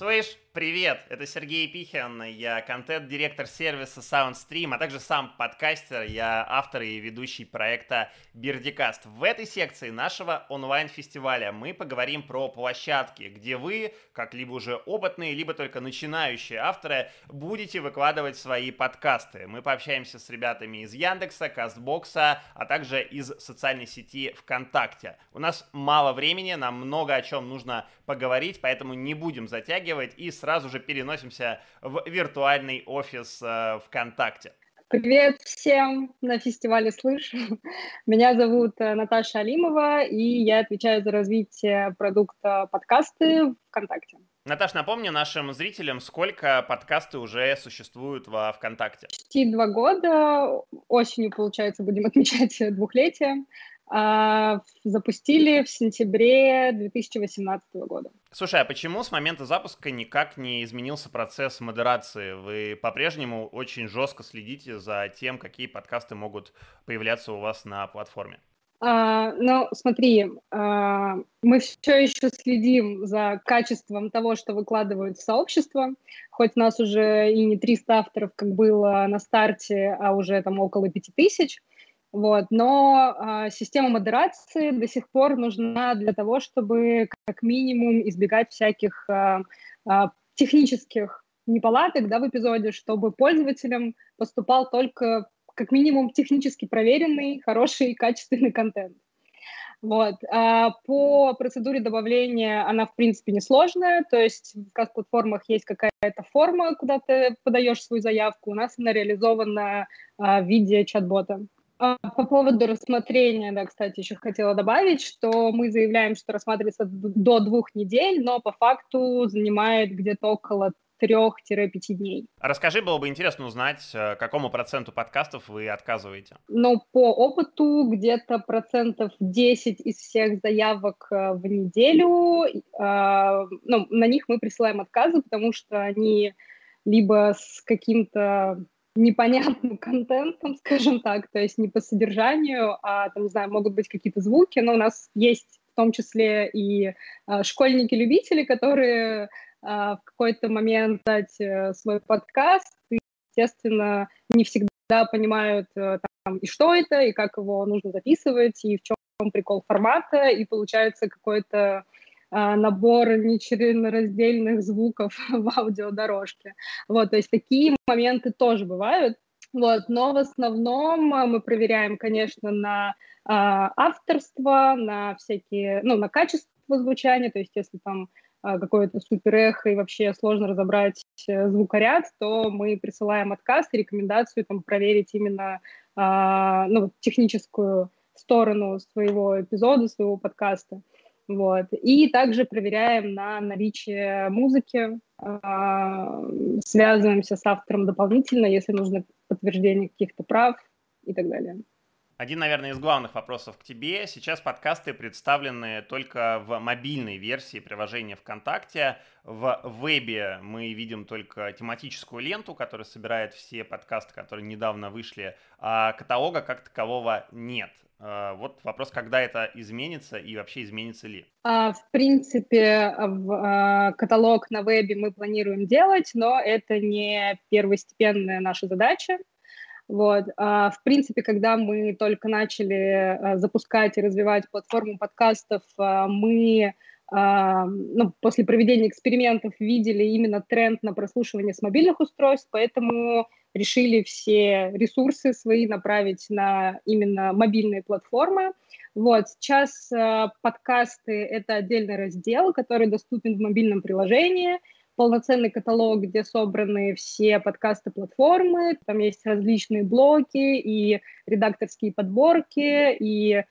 Слышь, привет, это Сергей Пихин, я контент-директор сервиса SoundStream, а также сам подкастер, я автор и ведущий проекта Бирдикаст. В этой секции нашего онлайн-фестиваля мы поговорим про площадки, где вы, как либо уже опытные, либо только начинающие авторы, будете выкладывать свои подкасты. Мы пообщаемся с ребятами из Яндекса, Кастбокса, а также из социальной сети ВКонтакте. У нас мало времени, нам много о чем нужно поговорить, поэтому не будем затягивать и сразу же переносимся в виртуальный офис э, ВКонтакте. Привет всем на фестивале «Слыш». Меня зовут э, Наташа Алимова, и я отвечаю за развитие продукта подкасты ВКонтакте. Наташ, напомни нашим зрителям, сколько подкасты уже существуют во ВКонтакте? Почти два года. Осенью, получается, будем отмечать двухлетие. А, запустили в сентябре 2018 года. Слушай, а почему с момента запуска никак не изменился процесс модерации? Вы по-прежнему очень жестко следите за тем, какие подкасты могут появляться у вас на платформе? А, ну, смотри, а, мы все еще следим за качеством того, что выкладывают в сообщество. Хоть нас уже и не 300 авторов, как было на старте, а уже там около 5000. Вот. Но а, система модерации до сих пор нужна для того, чтобы как минимум избегать всяких а, а, технических неполадок да, в эпизоде, чтобы пользователям поступал только как минимум технически проверенный, хороший, качественный контент. Вот. А по процедуре добавления она, в принципе, несложная, то есть в платформах есть какая-то форма, куда ты подаешь свою заявку, у нас она реализована а, в виде чат-бота. А, по поводу рассмотрения, да, кстати, еще хотела добавить, что мы заявляем, что рассматривается до двух недель, но по факту занимает где-то около трех-пяти дней. Расскажи, было бы интересно узнать, э, какому проценту подкастов вы отказываете? Ну, по опыту где-то процентов 10 из всех заявок э, в неделю, э, ну, на них мы присылаем отказы, потому что они либо с каким-то непонятным контентом, скажем так, то есть не по содержанию, а там, не знаю, могут быть какие-то звуки, но у нас есть в том числе и э, школьники-любители, которые э, в какой-то момент дать э, свой подкаст, и, естественно, не всегда понимают э, там, и что это, и как его нужно записывать, и в чем прикол формата, и получается какой-то набор нечленораздельных звуков в аудиодорожке. Вот, то есть такие моменты тоже бывают. Вот, но в основном а, мы проверяем, конечно, на э, авторство, на всякие, ну, на качество звучания, то есть если там какое-то супер и вообще сложно разобрать э, звукоряд, то мы присылаем отказ и рекомендацию там проверить именно э, ну, техническую сторону своего эпизода, своего подкаста. Вот. И также проверяем на наличие музыки, э, связываемся с автором дополнительно, если нужно подтверждение каких-то прав и так далее. Один, наверное, из главных вопросов к тебе. Сейчас подкасты представлены только в мобильной версии приложения ВКонтакте. В вебе мы видим только тематическую ленту, которая собирает все подкасты, которые недавно вышли, а каталога как такового нет. А, вот вопрос, когда это изменится и вообще изменится ли? А, в принципе, а, каталог на вебе мы планируем делать, но это не первостепенная наша задача. Вот. В принципе, когда мы только начали запускать и развивать платформу подкастов, мы ну, после проведения экспериментов видели именно тренд на прослушивание с мобильных устройств, поэтому решили все ресурсы свои направить на именно мобильные платформы. Вот, сейчас э, подкасты — это отдельный раздел, который доступен в мобильном приложении, полноценный каталог, где собраны все подкасты платформы, там есть различные блоки и редакторские подборки, и э,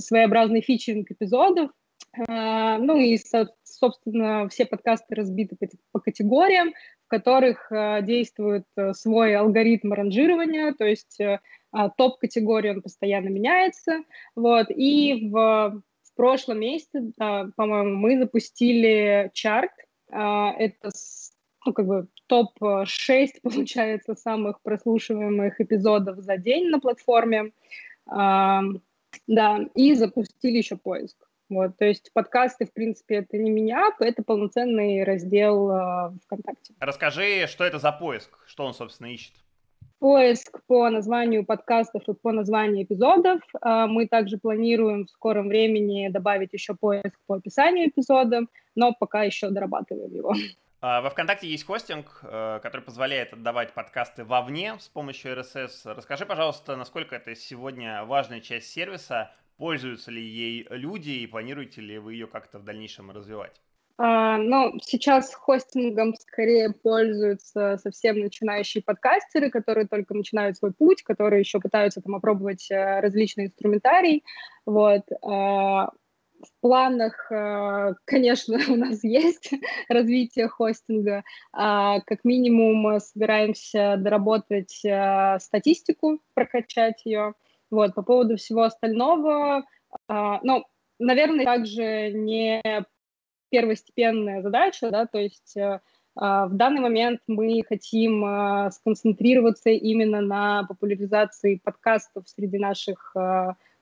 своеобразный фичеринг эпизодов, э, ну и, собственно, все подкасты разбиты по, по категориям в которых э, действует э, свой алгоритм ранжирования, то есть э, а, топ-категория он постоянно меняется, вот, и в, в прошлом месяце, по-моему, мы запустили чарт, это ну, как бы топ-6, получается, самых прослушиваемых эпизодов за день на платформе, да, и запустили еще поиск. Вот, то есть подкасты, в принципе, это не меня, это полноценный раздел э, ВКонтакте. Расскажи, что это за поиск, что он, собственно, ищет? Поиск по названию подкастов и по названию эпизодов. Э, мы также планируем в скором времени добавить еще поиск по описанию эпизода, но пока еще дорабатываем его. А, во ВКонтакте есть хостинг, э, который позволяет отдавать подкасты вовне с помощью RSS. Расскажи, пожалуйста, насколько это сегодня важная часть сервиса, пользуются ли ей люди и планируете ли вы ее как-то в дальнейшем развивать? А, ну, сейчас хостингом скорее пользуются совсем начинающие подкастеры, которые только начинают свой путь, которые еще пытаются там опробовать э, различные инструментарий. Вот. А, в планах, э, конечно, у нас есть развитие хостинга. А, как минимум собираемся доработать э, статистику, прокачать ее. Вот, по поводу всего остального, а, ну, наверное, также не первостепенная задача, да, то есть э, а, в данный момент мы хотим сконцентрироваться именно на популяризации подкастов среди наших,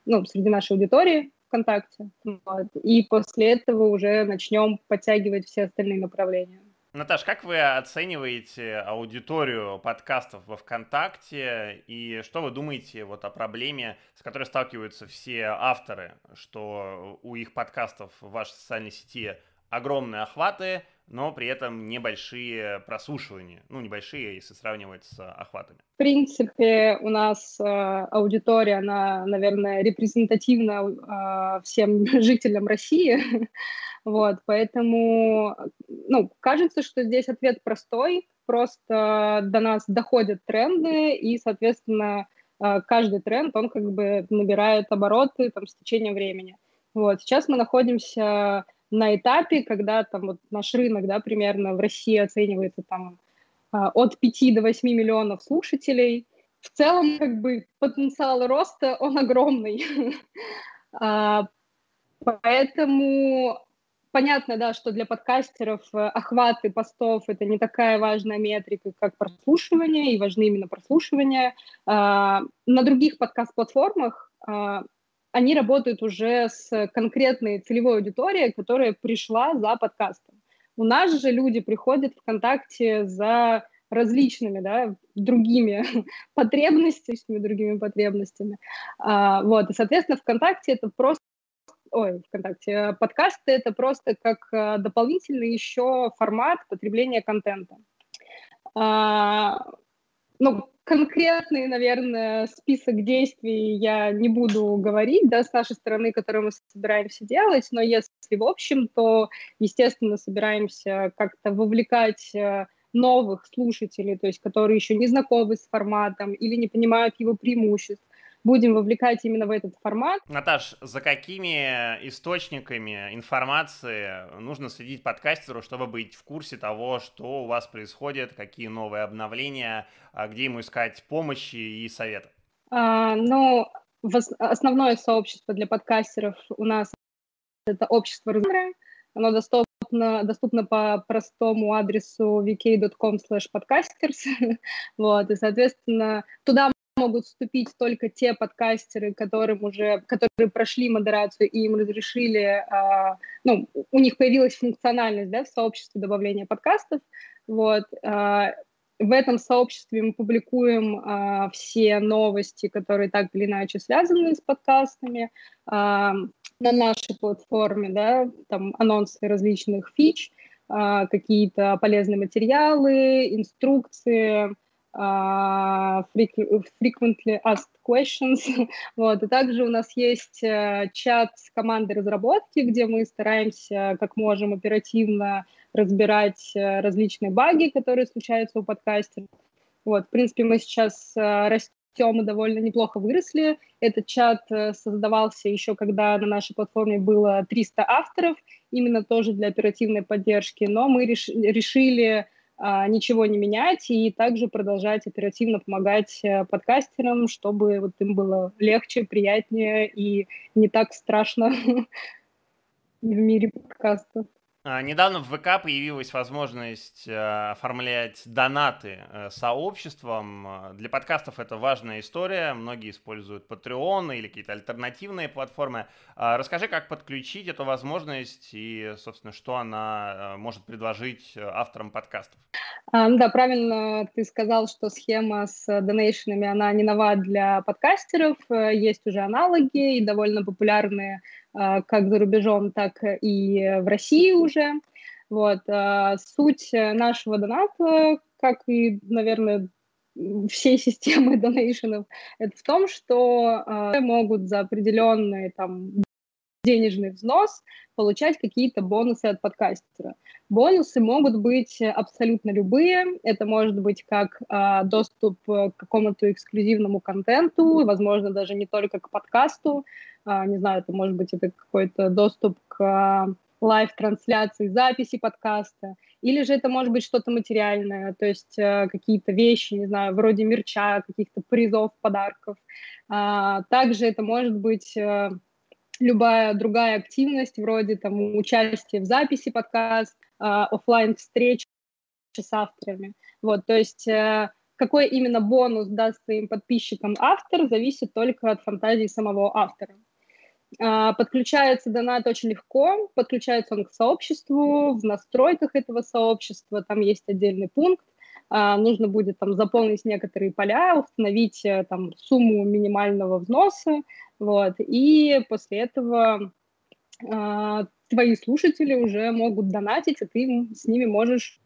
ну, среди нашей аудитории ВКонтакте, вот, и после этого уже начнем подтягивать все остальные направления. Наташ, как вы оцениваете аудиторию подкастов во ВКонтакте? И что вы думаете вот о проблеме, с которой сталкиваются все авторы, что у их подкастов в вашей социальной сети огромные охваты, но при этом небольшие прослушивания. Ну, небольшие, если сравнивать с охватами. В принципе, у нас э, аудитория, она, наверное, репрезентативна э, всем жителям России. вот, поэтому, ну, кажется, что здесь ответ простой. Просто до нас доходят тренды, и, соответственно, э, каждый тренд, он как бы набирает обороты там, с течением времени. Вот, сейчас мы находимся на этапе, когда там вот наш рынок, да, примерно в России оценивается там а, от 5 до 8 миллионов слушателей. В целом, как бы, потенциал роста, он огромный. А, поэтому понятно, да, что для подкастеров э, охваты постов — это не такая важная метрика, как прослушивание, и важны именно прослушивания. А, на других подкаст-платформах они работают уже с конкретной целевой аудиторией, которая пришла за подкастом. У нас же люди приходят в ВКонтакте за различными, да, другими потребностями, другими потребностями. А, вот, и, соответственно, ВКонтакте это просто ой, ВКонтакте, подкасты это просто как а, дополнительный еще формат потребления контента. А, ну, конкретный, наверное, список действий я не буду говорить, да, с нашей стороны, которые мы собираемся делать, но если в общем, то, естественно, собираемся как-то вовлекать э, новых слушателей, то есть которые еще не знакомы с форматом или не понимают его преимуществ, будем вовлекать именно в этот формат. Наташ, за какими источниками информации нужно следить подкастеру, чтобы быть в курсе того, что у вас происходит, какие новые обновления, а где ему искать помощи и советы? А, ну, основное сообщество для подкастеров у нас это общество размера. Оно доступно, доступно по простому адресу vk.com slash podcasters. вот, и, соответственно, туда могут вступить только те подкастеры, которым уже, которые прошли модерацию и им разрешили, а, ну, у них появилась функциональность, да, в сообществе добавления подкастов, вот, а, в этом сообществе мы публикуем а, все новости, которые так или иначе связаны с подкастами, а, на нашей платформе, да, там анонсы различных фич, а, какие-то полезные материалы, инструкции, frequently asked questions. вот. И также у нас есть uh, чат с командой разработки, где мы стараемся как можем оперативно разбирать uh, различные баги, которые случаются у подкастеров. Вот. В принципе, мы сейчас uh, растем и довольно неплохо выросли. Этот чат создавался еще, когда на нашей платформе было 300 авторов, именно тоже для оперативной поддержки, но мы реш решили ничего не менять и также продолжать оперативно помогать э, подкастерам, чтобы вот им было легче, приятнее и не так страшно в мире подкастов. А, недавно в ВК появилась возможность э, оформлять донаты э, сообществом. Э, для подкастов это важная история. Многие используют Patreon или какие-то альтернативные платформы. А, расскажи, как подключить эту возможность и, собственно, что она может предложить авторам подкастов. А, да, правильно ты сказал, что схема с донейшенами, она не нова для подкастеров. Есть уже аналоги и довольно популярные а, как за рубежом, так и в России уже. Вот. А, суть нашего доната, как и, наверное, всей системы донейшенов, это в том, что э, могут за определенный там денежный взнос получать какие-то бонусы от подкастера. Бонусы могут быть абсолютно любые. Это может быть как э, доступ к какому-то эксклюзивному контенту, возможно, даже не только к подкасту, а, не знаю, это может быть это какой-то доступ к а, live-трансляции, записи подкаста, или же это может быть что-то материальное, то есть э, какие-то вещи, не знаю, вроде мерча, каких-то призов, подарков. А, также это может быть э, любая другая активность, вроде там участия в записи подкаста, офлайн встреч с авторами. Вот, то есть э, какой именно бонус даст своим подписчикам автор, зависит только от фантазии самого автора. А, подключается донат очень легко, подключается он к сообществу, в настройках этого сообщества там есть отдельный пункт, а, нужно будет там заполнить некоторые поля, установить э, там сумму минимального взноса, вот, и после этого а, твои слушатели уже могут донатить, и ты с ними можешь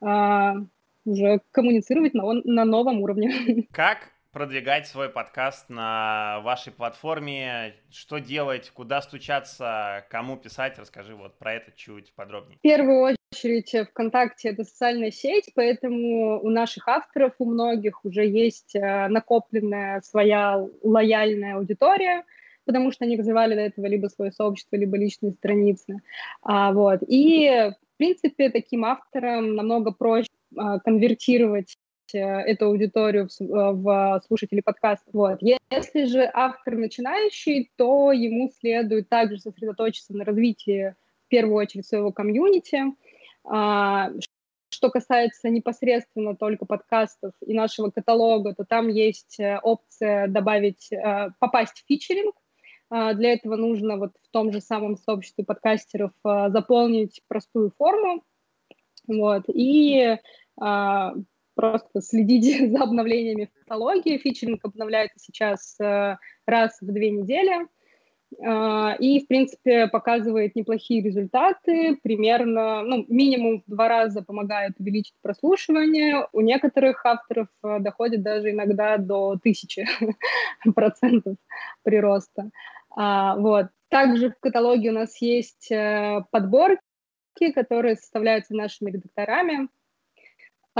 уже коммуницировать на, на новом уровне. Как продвигать свой подкаст на вашей платформе, что делать, куда стучаться, кому писать, расскажи вот про это чуть подробнее. В первую очередь ВКонтакте это социальная сеть, поэтому у наших авторов, у многих уже есть э, накопленная своя лояльная аудитория, потому что они развивали до этого либо свое сообщество, либо личные страницы. А, вот. И, в принципе, таким авторам намного проще а, конвертировать Э, эту аудиторию в, э, в слушателей подкаста. Вот. Если же автор начинающий, то ему следует также сосредоточиться на развитии в первую очередь своего комьюнити. А, что касается непосредственно только подкастов и нашего каталога, то там есть э, опция добавить, попасть в фичеринг. А, для этого нужно вот в том же самом сообществе подкастеров заполнить простую форму, вот, и просто следить за обновлениями в каталоге. Фичеринг обновляется сейчас э, раз в две недели. Э, и, в принципе, показывает неплохие результаты. Примерно, ну, минимум в два раза помогает увеличить прослушивание. У некоторых авторов э, доходит даже иногда до тысячи процентов прироста. А, вот. Также в каталоге у нас есть подборки, которые составляются нашими редакторами.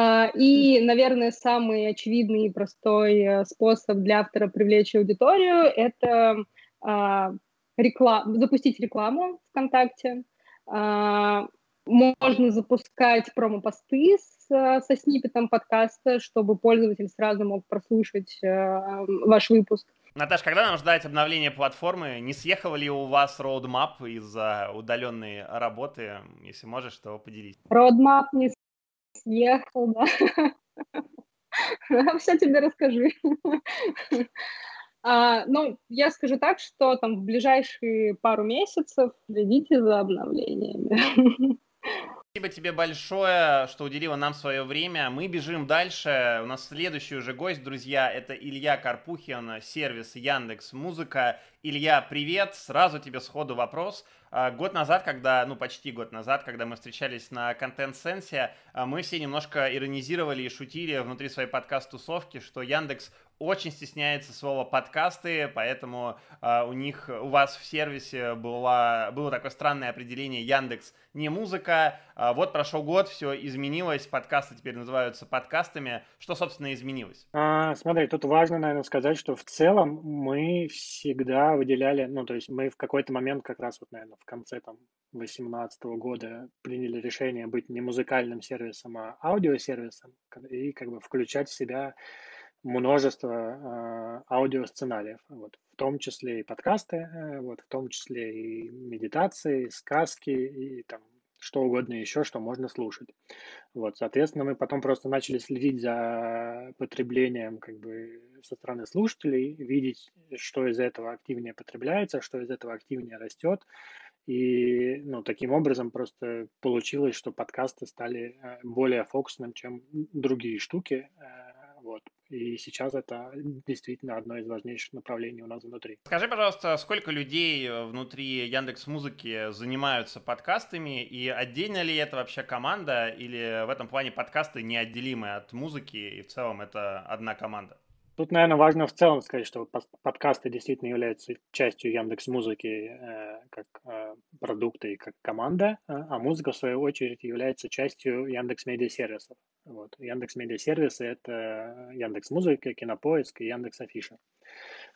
А, и, наверное, самый очевидный и простой э, способ для автора привлечь аудиторию – это а, реклам... запустить рекламу ВКонтакте. А, можно запускать промо-посты с, со сниппетом подкаста, чтобы пользователь сразу мог прослушать э, ваш выпуск. Наташ, когда нам ждать обновления платформы? Не съехал ли у вас roadmap из-за удаленной работы? Если можешь, то поделись. Roadmap не съехал, да. Все тебе расскажи. А, ну, я скажу так, что там в ближайшие пару месяцев следите за обновлениями. Спасибо тебе большое, что уделила нам свое время. Мы бежим дальше. У нас следующий уже гость, друзья, это Илья Карпухин, сервис Яндекс Музыка. Илья, привет. Сразу тебе сходу вопрос. А, год назад, когда, ну почти год назад, когда мы встречались на контент-сенсе, а, мы все немножко иронизировали и шутили внутри своей подкаст-тусовки, что Яндекс очень стесняется слова подкасты, поэтому э, у них, у вас в сервисе было, было такое странное определение Яндекс не музыка. А вот прошел год, все изменилось, подкасты теперь называются подкастами. Что, собственно, изменилось? А, смотри, тут важно, наверное, сказать, что в целом мы всегда выделяли, ну, то есть мы в какой-то момент как раз вот, наверное, в конце там 2018 года приняли решение быть не музыкальным сервисом, а аудиосервисом и как бы включать в себя множество э, аудиосценариев, вот, в том числе и подкасты, э, вот, в том числе и медитации, сказки, и там что угодно еще, что можно слушать. Вот, соответственно, мы потом просто начали следить за потреблением как бы со стороны слушателей, видеть, что из этого активнее потребляется, что из этого активнее растет. И ну, таким образом просто получилось, что подкасты стали э, более фокусным, чем другие штуки. Э, вот. И сейчас это действительно одно из важнейших направлений у нас внутри. Скажи, пожалуйста, сколько людей э, внутри Яндекс Музыки занимаются подкастами, и отдельно ли это вообще команда, или в этом плане подкасты неотделимы от музыки, и в целом это одна команда? Тут, наверное, важно в целом сказать, что подкасты действительно являются частью Яндекс Музыки э, как э, продукта и как команда, а, музыка, в свою очередь, является частью Яндекс Медиа Сервисов. Вот. Яндекс Медиа Сервисы — это Яндекс Музыка, Кинопоиск и Яндекс Афиша.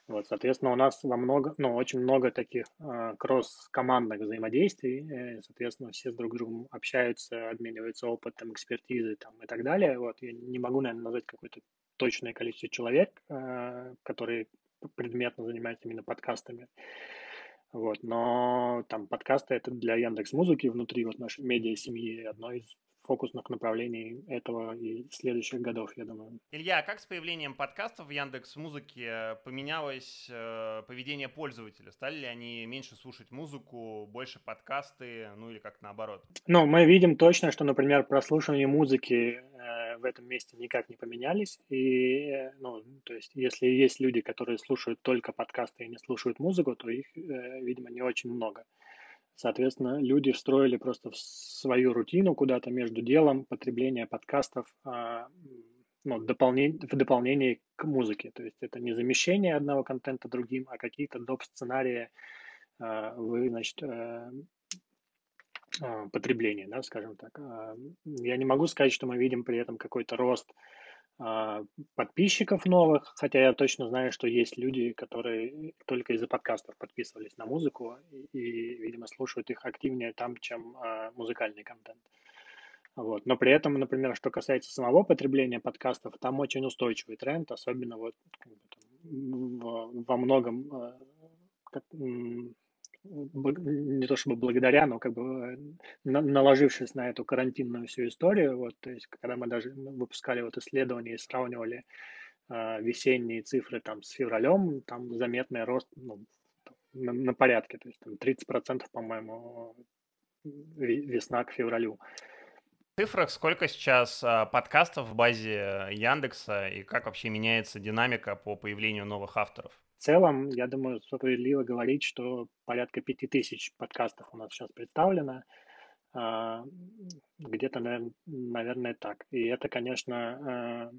Вот, соответственно, у нас во много, ну, очень много таких э, кросс-командных взаимодействий. Э, соответственно, все с друг другом общаются, обмениваются опытом, экспертизой там, и так далее. Вот, я не могу, наверное, назвать какой-то точное количество человек, э, которые предметно занимаются именно подкастами. Вот, но там подкасты это для Яндекс Музыки внутри вот нашей медиа семьи одно из фокусных направлений этого и следующих годов, я думаю. Илья, а как с появлением подкастов в Яндекс Музыке поменялось э, поведение пользователя? Стали ли они меньше слушать музыку, больше подкасты, ну или как наоборот? Ну, мы видим точно, что, например, прослушивание музыки э, в этом месте никак не поменялись. И, э, ну, то есть, если есть люди, которые слушают только подкасты и не слушают музыку, то их, э, видимо, не очень много. Соответственно, люди встроили просто в свою рутину куда-то между делом потребления подкастов а, ну, дополнение, в дополнение к музыке. То есть это не замещение одного контента другим, а какие-то доп. сценарии а, вы, значит, э, а, потребления, да, скажем так. Я не могу сказать, что мы видим при этом какой-то рост подписчиков новых, хотя я точно знаю, что есть люди, которые только из-за подкастов подписывались на музыку и, и видимо, слушают их активнее там, чем а, музыкальный контент. Вот. Но при этом, например, что касается самого потребления подкастов, там очень устойчивый тренд, особенно вот как бы, там, в, во многом а, как, не то чтобы благодаря, но как бы э, наложившись на эту карантинную всю историю, вот, то есть когда мы даже выпускали вот исследования и сравнивали э, весенние цифры там с февралем, там заметный рост ну, на, на порядке, то есть там 30%, по-моему, весна к февралю. В цифрах сколько сейчас а, подкастов в базе Яндекса и как вообще меняется динамика по появлению новых авторов? Целом, я думаю, справедливо говорить, что порядка пяти тысяч подкастов у нас сейчас представлено. А, где-то, наверное, так. И это, конечно, а,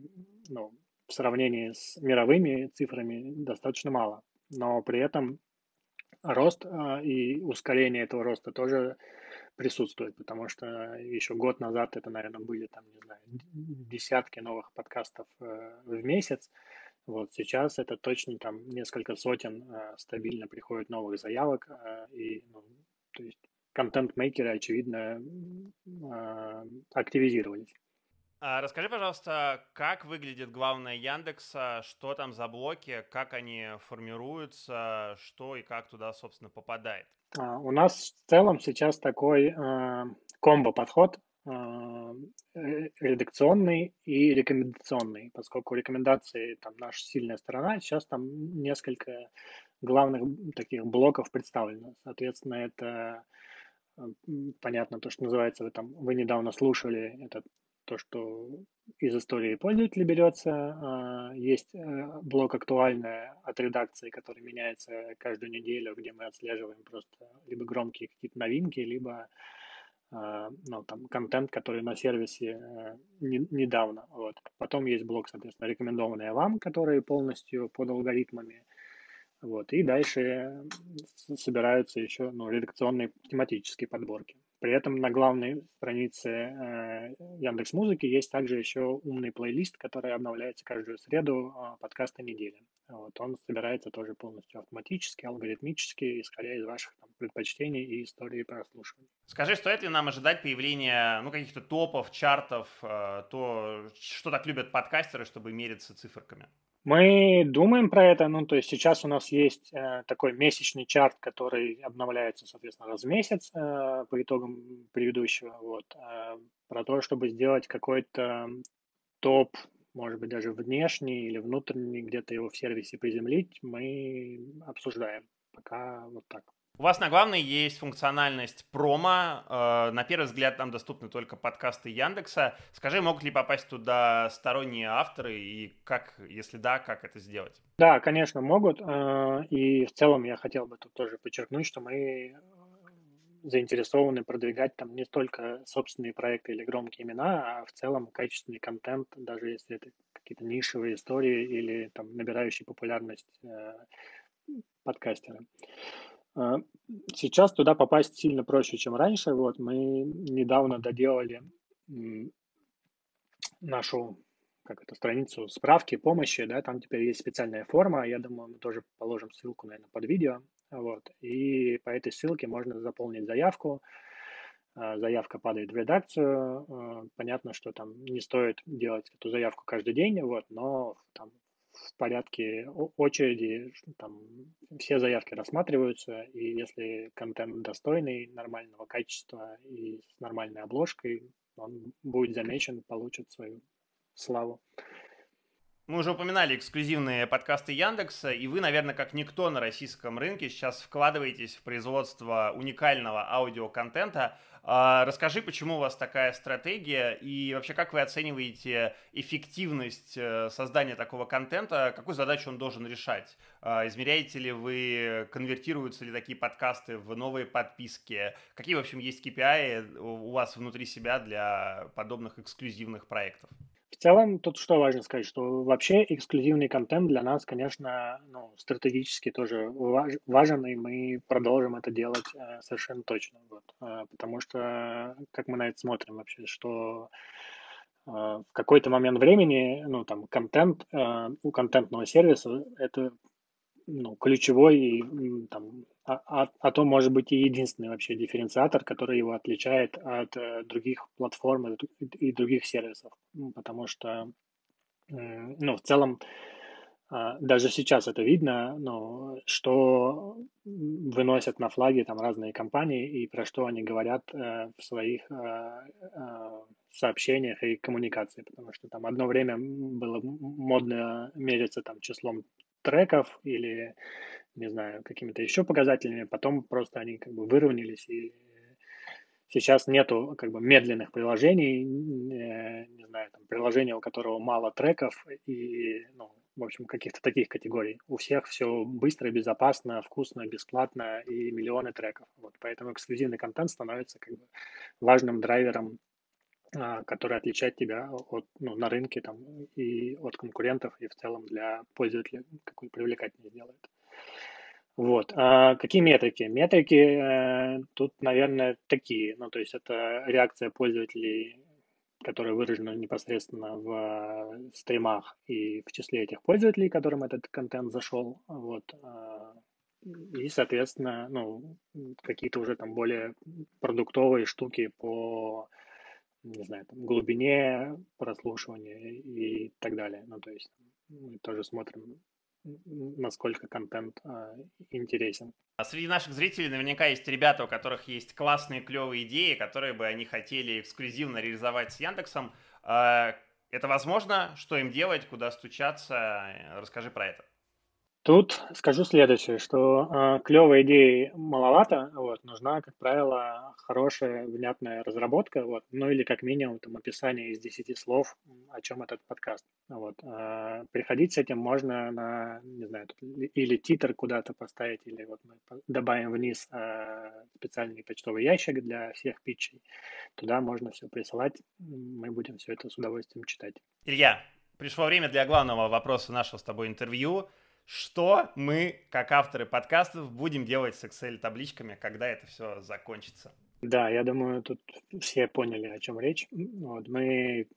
ну, в сравнении с мировыми цифрами достаточно мало. Но при этом рост а, и ускорение этого роста тоже присутствует, потому что еще год назад это, наверное, были там, не знаю, десятки новых подкастов э, в месяц, вот сейчас это точно там несколько сотен э, стабильно приходит новых заявок, э, и, ну, то есть контент-мейкеры, очевидно, э, активизировались. А расскажи, пожалуйста, как выглядит главная Яндекса, что там за блоки, как они формируются, что и как туда, собственно, попадает? А, у нас в целом сейчас такой э, комбо-подход редакционный и рекомендационный, поскольку рекомендации там наша сильная сторона, сейчас там несколько главных таких блоков представлено. Соответственно, это понятно то, что называется, вы там вы недавно слушали, это то, что из истории пользователя берется. А, есть э, блок актуальная от редакции, который меняется каждую неделю, где мы отслеживаем просто либо громкие какие-то новинки, либо ну, там, контент, который на сервисе э, не, недавно. Вот. Потом есть блок, соответственно, рекомендованные вам, которые полностью под алгоритмами. Вот. И дальше собираются еще ну, редакционные тематические подборки. При этом на главной странице э, Яндекс Музыки есть также еще умный плейлист, который обновляется каждую среду э, подкаста недели. Вот, он собирается тоже полностью автоматически, алгоритмически, исходя из ваших там, предпочтений и истории прослушивания. Скажи, стоит ли нам ожидать появления ну, каких-то топов, чартов, э, то, что так любят подкастеры, чтобы мериться циферками? Мы думаем про это, ну, то есть сейчас у нас есть э, такой месячный чарт, который обновляется, соответственно, раз в месяц э, по итогам предыдущего, вот, э, про то, чтобы сделать какой-то топ, может быть, даже внешний или внутренний, где-то его в сервисе приземлить, мы обсуждаем. Пока вот так. У вас на главной есть функциональность промо. Э, на первый взгляд там доступны только подкасты Яндекса. Скажи, могут ли попасть туда сторонние авторы и как, если да, как это сделать? Да, конечно, могут. Э, и в целом я хотел бы тут тоже подчеркнуть, что мы заинтересованы продвигать там не столько собственные проекты или громкие имена, а в целом качественный контент, даже если это какие-то нишевые истории или там набирающие популярность э, подкастеры. А, сейчас туда попасть сильно проще, чем раньше. Вот мы недавно доделали нашу как это, страницу справки, помощи, да, там теперь есть специальная форма, я думаю, мы тоже положим ссылку, наверное, под видео, вот, и по этой ссылке можно заполнить заявку, а, заявка падает в редакцию, а, понятно, что там не стоит делать эту заявку каждый день, вот, но там в порядке очереди, там все заявки рассматриваются, и если контент достойный, нормального качества и с нормальной обложкой, он будет замечен, получит свою славу. Мы уже упоминали эксклюзивные подкасты Яндекса, и вы, наверное, как никто на российском рынке сейчас вкладываетесь в производство уникального аудиоконтента. А, расскажи, почему у вас такая стратегия, и вообще как вы оцениваете эффективность э, создания такого контента, какую задачу он должен решать? А, измеряете ли вы, конвертируются ли такие подкасты в новые подписки? Какие, в общем, есть KPI у вас внутри себя для подобных эксклюзивных проектов? В целом, тут что важно сказать, что вообще эксклюзивный контент для нас, конечно, ну, стратегически тоже важ, важен, и мы продолжим это делать э, совершенно точно. Вот. Э, потому что, как мы на это смотрим вообще, что э, в какой-то момент времени, ну, там, контент э, у контентного сервиса это ну, ключевой и там, а, а, а то может быть и единственный вообще дифференциатор, который его отличает от э, других платформ и, и других сервисов, потому что, э, ну, в целом, э, даже сейчас это видно, ну, что выносят на флаги там разные компании и про что они говорят э, в своих э, э, сообщениях и коммуникации, потому что там одно время было модно мериться там числом треков или, не знаю, какими-то еще показателями, потом просто они как бы выровнялись, и сейчас нету как бы медленных приложений, э, не знаю, там, приложения, у которого мало треков и, ну, в общем, каких-то таких категорий. У всех все быстро, безопасно, вкусно, бесплатно и миллионы треков. Вот, поэтому эксклюзивный контент становится как бы важным драйвером а, который отличает тебя от, ну, на рынке там, и от конкурентов, и в целом для пользователя какой привлекательнее делает. Вот. А какие метрики? Метрики э, тут, наверное, такие. Ну, то есть это реакция пользователей, которая выражена непосредственно в стримах и в числе этих пользователей, которым этот контент зашел. Вот. А, и, соответственно, ну, какие-то уже там более продуктовые штуки по не знаю, там, глубине прослушивания и так далее. Ну, то есть мы тоже смотрим, насколько контент а, интересен. А среди наших зрителей наверняка есть ребята, у которых есть классные, клевые идеи, которые бы они хотели эксклюзивно реализовать с Яндексом. А, это возможно? Что им делать? Куда стучаться? Расскажи про это. Тут скажу следующее, что э, клевой идеи маловато, вот, нужна, как правило, хорошая, внятная разработка, вот, ну или как минимум там описание из 10 слов, о чем этот подкаст. Вот. Э, приходить с этим можно на, не знаю, или титр куда-то поставить, или вот мы добавим вниз э, специальный почтовый ящик для всех питчей. Туда можно все присылать, мы будем все это с удовольствием читать. Илья, пришло время для главного вопроса нашего с тобой интервью – что мы, как авторы подкастов, будем делать с Excel-табличками, когда это все закончится? Да, я думаю, тут все поняли, о чем речь. Вот, мы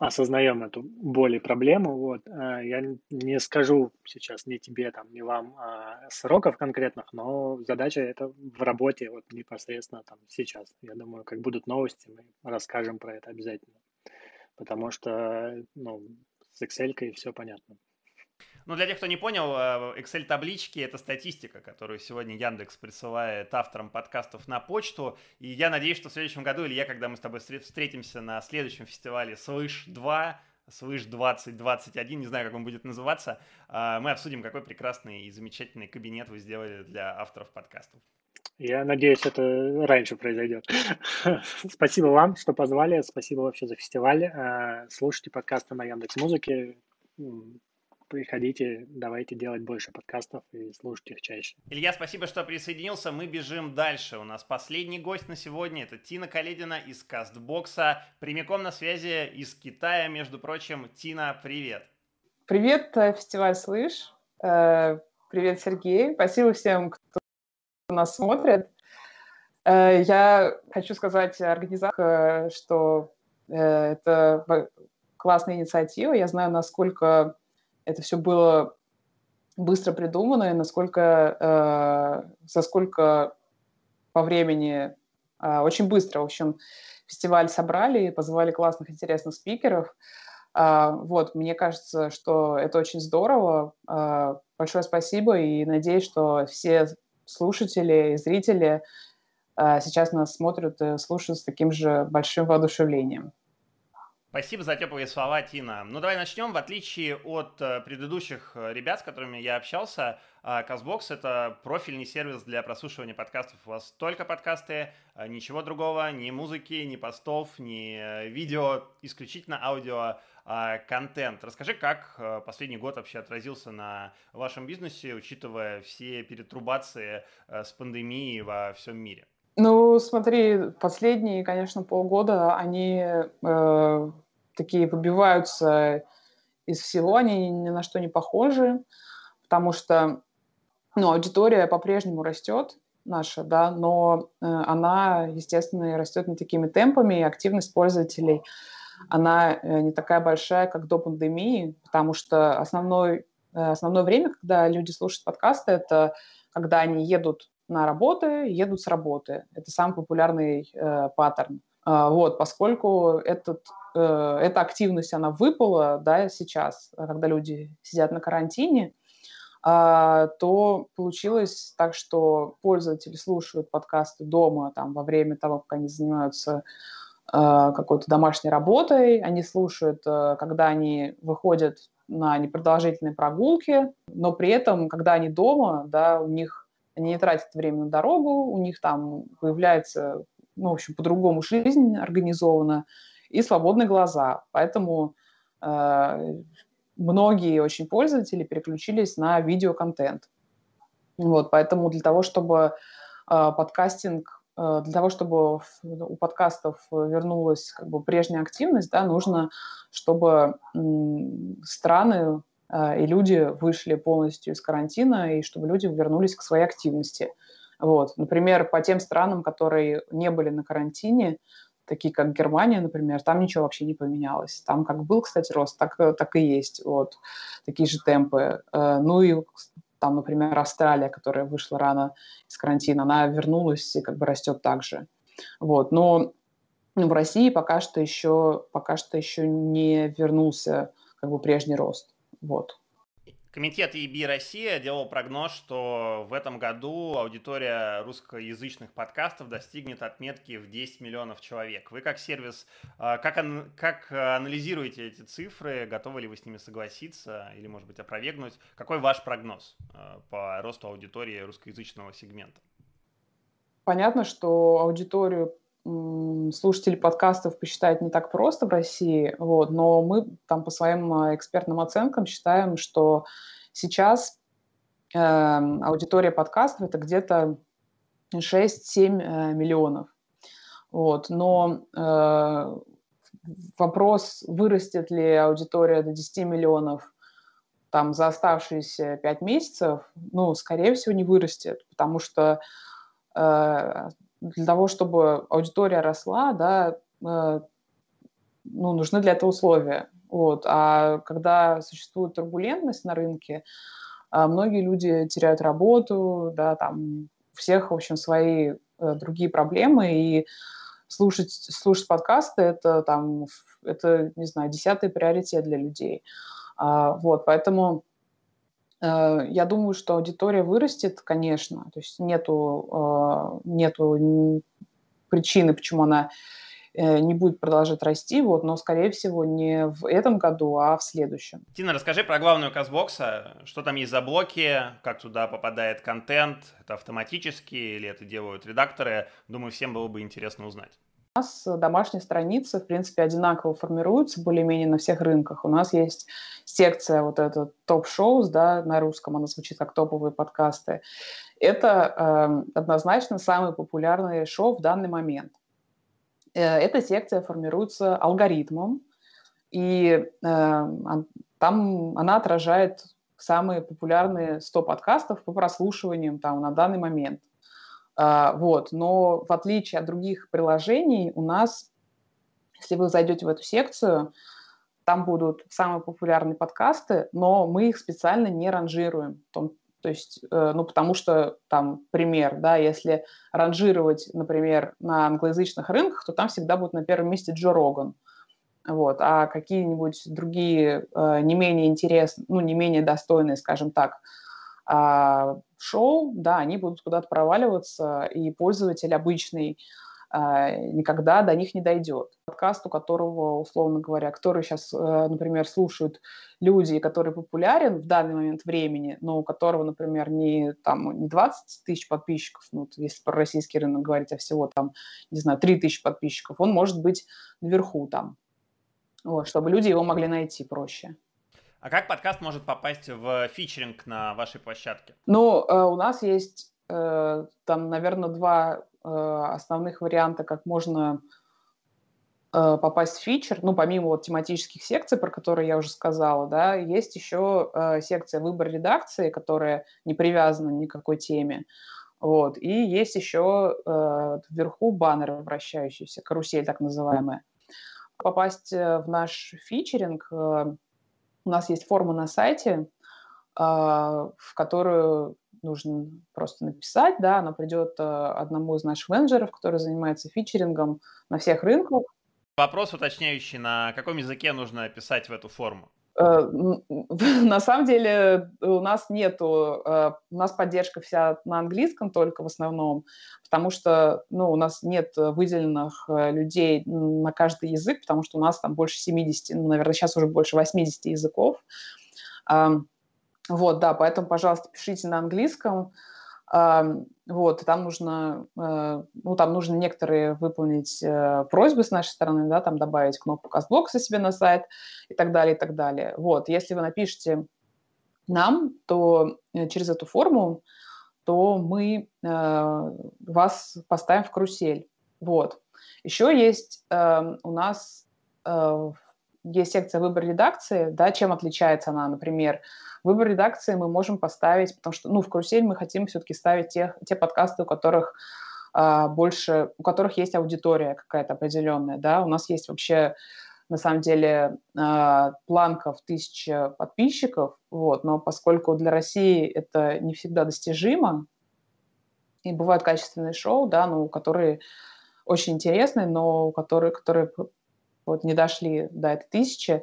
осознаем эту боль и проблему. Вот. А, я не скажу сейчас ни тебе, там, ни вам а, сроков конкретных, но задача это в работе вот непосредственно там сейчас. Я думаю, как будут новости, мы расскажем про это обязательно. Потому что ну, с Excel все понятно. Ну, для тех, кто не понял, э, Excel-таблички — это статистика, которую сегодня Яндекс присылает авторам подкастов на почту. И я надеюсь, что в следующем году, или я, когда мы с тобой встретимся на следующем фестивале Слышь 2, Слышь 2021, не знаю, как он будет называться, э, мы обсудим, какой прекрасный и замечательный кабинет вы сделали для авторов подкастов. Я надеюсь, это раньше произойдет. Спасибо вам, что позвали. Спасибо вообще за фестиваль. Э, слушайте подкасты на Яндекс Музыке приходите, давайте делать больше подкастов и слушать их чаще. Илья, спасибо, что присоединился. Мы бежим дальше. У нас последний гость на сегодня. Это Тина Каледина из Кастбокса. Прямиком на связи из Китая, между прочим. Тина, привет. Привет, э, фестиваль «Слышь». Э, привет, Сергей. Спасибо всем, кто нас смотрит. Э, я хочу сказать организаторам, что это классная инициатива. Я знаю, насколько это все было быстро придумано, и насколько, э, за сколько по времени, э, очень быстро, в общем, фестиваль собрали и позвали классных, интересных спикеров. Э, вот, мне кажется, что это очень здорово. Э, большое спасибо и надеюсь, что все слушатели и зрители э, сейчас нас смотрят и слушают с таким же большим воодушевлением. Спасибо за теплые слова, Тина. Ну, давай начнем. В отличие от э, предыдущих э, ребят, с которыми я общался, э, Казбокс — это профильный сервис для прослушивания подкастов. У вас только подкасты, э, ничего другого, ни музыки, ни постов, ни э, видео, исключительно аудио э, контент. Расскажи, как э, последний год вообще отразился на вашем бизнесе, учитывая все перетрубации э, с пандемией во всем мире? Ну, смотри, последние, конечно, полгода они э, такие выбиваются из всего, они ни на что не похожи, потому что ну, аудитория по-прежнему растет наша, да, но э, она, естественно, растет не такими темпами, и активность пользователей, она э, не такая большая, как до пандемии, потому что основной, э, основное время, когда люди слушают подкасты, это когда они едут на работы, едут с работы. Это самый популярный э, паттерн. Э, вот, поскольку этот, э, эта активность, она выпала, да, сейчас, когда люди сидят на карантине, э, то получилось так, что пользователи слушают подкасты дома, там, во время того, как они занимаются какой-то домашней работой, они слушают, когда они выходят на непродолжительные прогулки, но при этом, когда они дома, да, у них они не тратят время на дорогу, у них там появляется, ну, в общем, по-другому жизнь организована, и свободные глаза. Поэтому э, многие очень пользователи переключились на видеоконтент. Вот, поэтому для того, чтобы э, подкастинг, э, для того, чтобы у подкастов вернулась как бы прежняя активность, да, нужно, чтобы м, страны Э, и люди вышли полностью из карантина, и чтобы люди вернулись к своей активности. Вот. Например, по тем странам, которые не были на карантине, такие как Германия, например, там ничего вообще не поменялось. Там как был, кстати, рост, так, так и есть. Вот. Такие же темпы. Э, ну и там, например, Австралия, которая вышла рано из карантина, она вернулась и как бы растет так же. Вот. Но в России пока что еще, пока что еще не вернулся как бы прежний рост. Вот. Комитет EB Россия делал прогноз, что в этом году аудитория русскоязычных подкастов достигнет отметки в 10 миллионов человек. Вы как сервис, а, как, как анализируете эти цифры? Готовы ли вы с ними согласиться или, может быть, опровергнуть? Какой ваш прогноз а, по росту аудитории русскоязычного сегмента? Понятно, что аудиторию слушатели подкастов посчитать не так просто в России, вот, но мы там по своим а, экспертным оценкам считаем, что сейчас э, аудитория подкастов это где-то 6-7 э, миллионов. Вот, но э, вопрос, вырастет ли аудитория до 10 миллионов там за оставшиеся 5 месяцев, ну, скорее всего, не вырастет, потому что э, для того, чтобы аудитория росла, да, э, ну, нужны для этого условия. Вот. А когда существует турбулентность на рынке, э, многие люди теряют работу, да, там у всех, в общем, свои э, другие проблемы, и слушать, слушать подкасты – это, там, это, не знаю, десятый приоритет для людей. А, вот, поэтому я думаю, что аудитория вырастет, конечно. То есть нету, нету причины, почему она не будет продолжать расти, вот, но, скорее всего, не в этом году, а в следующем. Тина, расскажи про главную казбокса. Что там есть за блоки, как туда попадает контент, это автоматически или это делают редакторы? Думаю, всем было бы интересно узнать. У нас домашние страницы, в принципе, одинаково формируются более-менее на всех рынках. У нас есть секция вот эта топ-шоу, да, на русском она звучит как топовые подкасты. Это э, однозначно самые популярные шоу в данный момент. Э, эта секция формируется алгоритмом, и э, там она отражает самые популярные 100 подкастов по прослушиваниям там на данный момент. А, вот. Но в отличие от других приложений, у нас, если вы зайдете в эту секцию, там будут самые популярные подкасты, но мы их специально не ранжируем. То есть, э, ну, потому что там пример, да, если ранжировать, например, на англоязычных рынках, то там всегда будет на первом месте Джо Роган. Вот, а какие-нибудь другие э, не менее интересные, ну, не менее достойные, скажем так, а шоу, да, они будут куда-то проваливаться, и пользователь обычный а, никогда до них не дойдет. Подкаст, у которого, условно говоря, который сейчас, э, например, слушают люди, который популярен в данный момент времени, но у которого, например, не, там, не 20 тысяч подписчиков, ну, если про российский рынок говорить, а всего там, не знаю, 3 тысячи подписчиков, он может быть наверху там, вот, чтобы люди его могли найти проще. А как подкаст может попасть в фичеринг на вашей площадке? Ну, э, у нас есть э, там, наверное, два э, основных варианта, как можно попасть в фичер, ну, помимо вот тематических секций, про которые я уже сказала, да, есть еще секция выбор редакции, которая не привязана ни к какой теме, вот, и есть еще вверху баннеры вращающиеся, карусель так называемая. Попасть в наш фичеринг у нас есть форма на сайте, а, в которую нужно просто написать, да, она придет а, одному из наших менеджеров, который занимается фичерингом на всех рынках. Вопрос уточняющий, на каком языке нужно писать в эту форму? Э, на самом деле у нас нету, э, у нас поддержка вся на английском только в основном, потому что ну, у нас нет выделенных э, людей на каждый язык, потому что у нас там больше 70, ну, наверное, сейчас уже больше 80 языков. Вот, да, поэтому, пожалуйста, пишите на английском. Вот, там нужно, э, ну, там нужно некоторые выполнить э, просьбы с нашей стороны, да, там добавить кнопку Castbox а себе на сайт и так далее, и так далее. Вот, если вы напишите нам, то э, через эту форму, то мы вас поставим в карусель. Вот. Еще есть у нас есть секция выбор редакции, да, чем отличается она, например, выбор редакции мы можем поставить, потому что, ну, в карусель мы хотим все-таки ставить те, те подкасты, у которых а, больше, у которых есть аудитория какая-то определенная, да, у нас есть вообще на самом деле а, планка в тысячу подписчиков, вот, но поскольку для России это не всегда достижимо, и бывают качественные шоу, да, ну, которые очень интересные, но которые, которые вот не дошли до этой тысячи,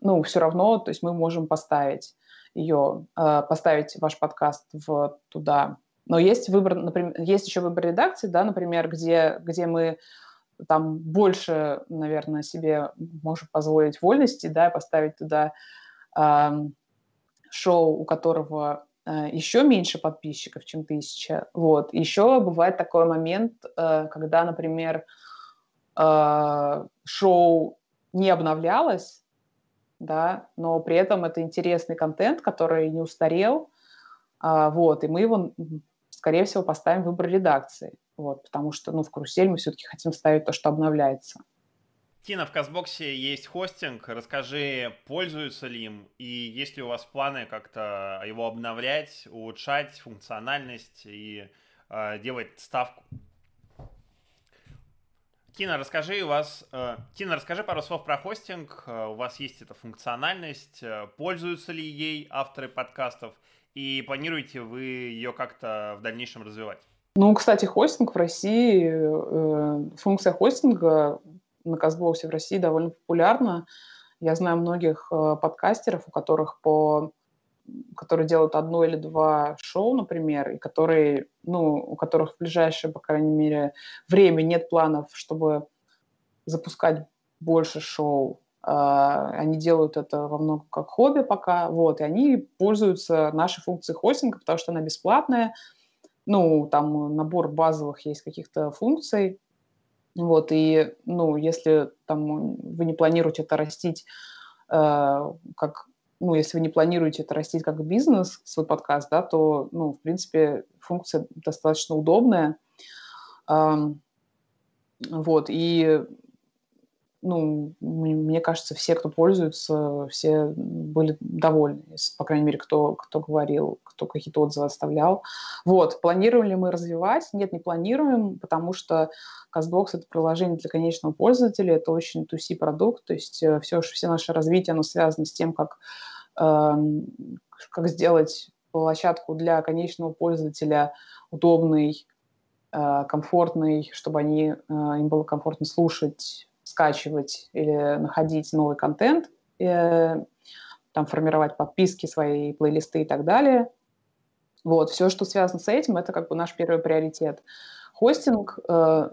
ну, все равно, то есть мы можем поставить ее, э, поставить ваш подкаст в, туда. Но есть выбор, например, есть еще выбор редакции, да, например, где, где мы там больше, наверное, себе можем позволить вольности, да, поставить туда э, шоу, у которого э, еще меньше подписчиков, чем тысяча. Вот. Еще бывает такой момент, э, когда, например, шоу не обновлялось, да, но при этом это интересный контент, который не устарел, а, вот, и мы его, скорее всего, поставим в выбор редакции, вот, потому что, ну, в карусель мы все-таки хотим ставить то, что обновляется. Тина, в Казбоксе есть хостинг. Расскажи, пользуются ли им и есть ли у вас планы как-то его обновлять, улучшать функциональность и э, делать ставку Тина, расскажи у вас, э, Тина, расскажи пару слов про хостинг. Э, у вас есть эта функциональность. Э, пользуются ли ей авторы подкастов? И планируете вы ее как-то в дальнейшем развивать? Ну, кстати, хостинг в России, функция хостинга на Казбоксе в России довольно популярна. Я знаю многих подкастеров, у которых по которые делают одно или два шоу, например, и которые, ну, у которых в ближайшее, по крайней мере, время нет планов, чтобы запускать больше шоу. А, они делают это во многом как хобби пока, вот, и они пользуются нашей функцией хостинга, потому что она бесплатная, ну, там набор базовых есть каких-то функций, вот, и, ну, если там вы не планируете это растить э, как, ну, если вы не планируете это растить как бизнес, свой подкаст, да, то, ну, в принципе, функция достаточно удобная. Вот, и ну, мне кажется, все, кто пользуется, все были довольны, по крайней мере, кто, кто говорил, кто какие-то отзывы оставлял. Вот, планируем ли мы развивать? Нет, не планируем, потому что CastBox — это приложение для конечного пользователя, это очень 2 продукт, то есть э, все, все наше развитие, оно связано с тем, как, э, как сделать площадку для конечного пользователя удобной, э, комфортной, чтобы они, э, им было комфортно слушать скачивать или находить новый контент, э, там формировать подписки, свои плейлисты и так далее. Вот, все, что связано с этим, это как бы наш первый приоритет. Хостинг, э,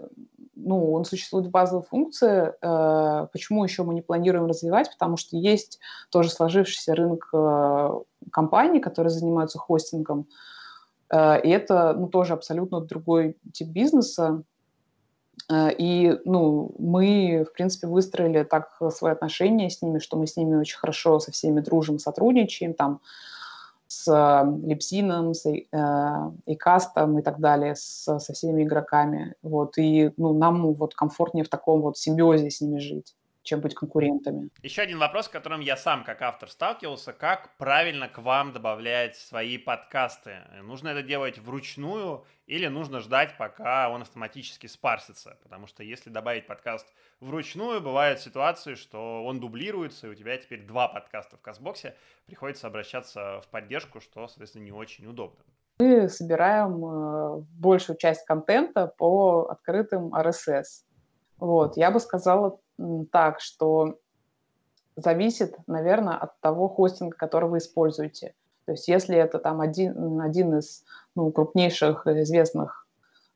ну, он существует в базовой функции. Э, почему еще мы не планируем развивать? Потому что есть тоже сложившийся рынок э, компаний, которые занимаются хостингом. Э, и это, ну, тоже абсолютно другой тип бизнеса. Э, и ну, мы, в принципе, выстроили так свои отношения с ними, что мы с ними очень хорошо со всеми дружим, сотрудничаем, там, с э, Липсином, с э, Икастом и так далее, с, со всеми игроками. Вот, и ну, нам вот комфортнее в таком вот симбиозе с ними жить чем быть конкурентами. Еще один вопрос, с которым я сам как автор сталкивался. Как правильно к вам добавлять свои подкасты? Нужно это делать вручную или нужно ждать, пока он автоматически спарсится? Потому что если добавить подкаст вручную, бывают ситуации, что он дублируется, и у тебя теперь два подкаста в Казбоксе, приходится обращаться в поддержку, что, соответственно, не очень удобно. Мы собираем э, большую часть контента по открытым RSS. Вот, я бы сказала так, что зависит, наверное, от того хостинга, который вы используете. То есть если это там один, один из ну, крупнейших известных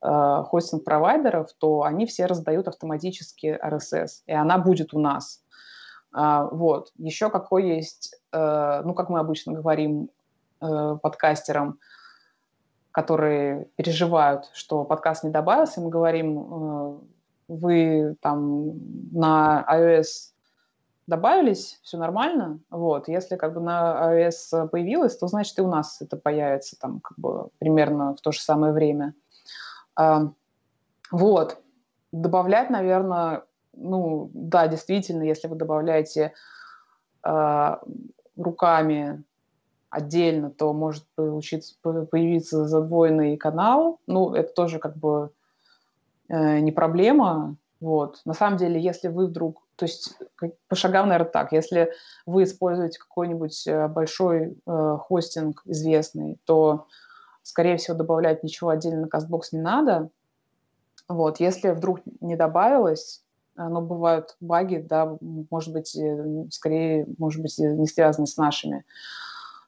э, хостинг-провайдеров, то они все раздают автоматически RSS, и она будет у нас. А, вот. Еще какой есть, э, ну, как мы обычно говорим э, подкастерам, которые переживают, что подкаст не добавился, мы говорим, э, вы там на iOS добавились, все нормально, вот, если как бы на iOS появилось, то значит и у нас это появится там как бы примерно в то же самое время. А, вот, добавлять, наверное, ну, да, действительно, если вы добавляете а, руками отдельно, то может получиться, появиться задвоенный канал, ну, это тоже как бы Э, не проблема. Вот. На самом деле, если вы вдруг, то есть по шагам, наверное, так, если вы используете какой-нибудь э, большой э, хостинг известный, то, скорее всего, добавлять ничего отдельно на CastBox не надо. Вот. Если вдруг не добавилось, но бывают баги, да, может быть, э, скорее, может быть, не связаны с нашими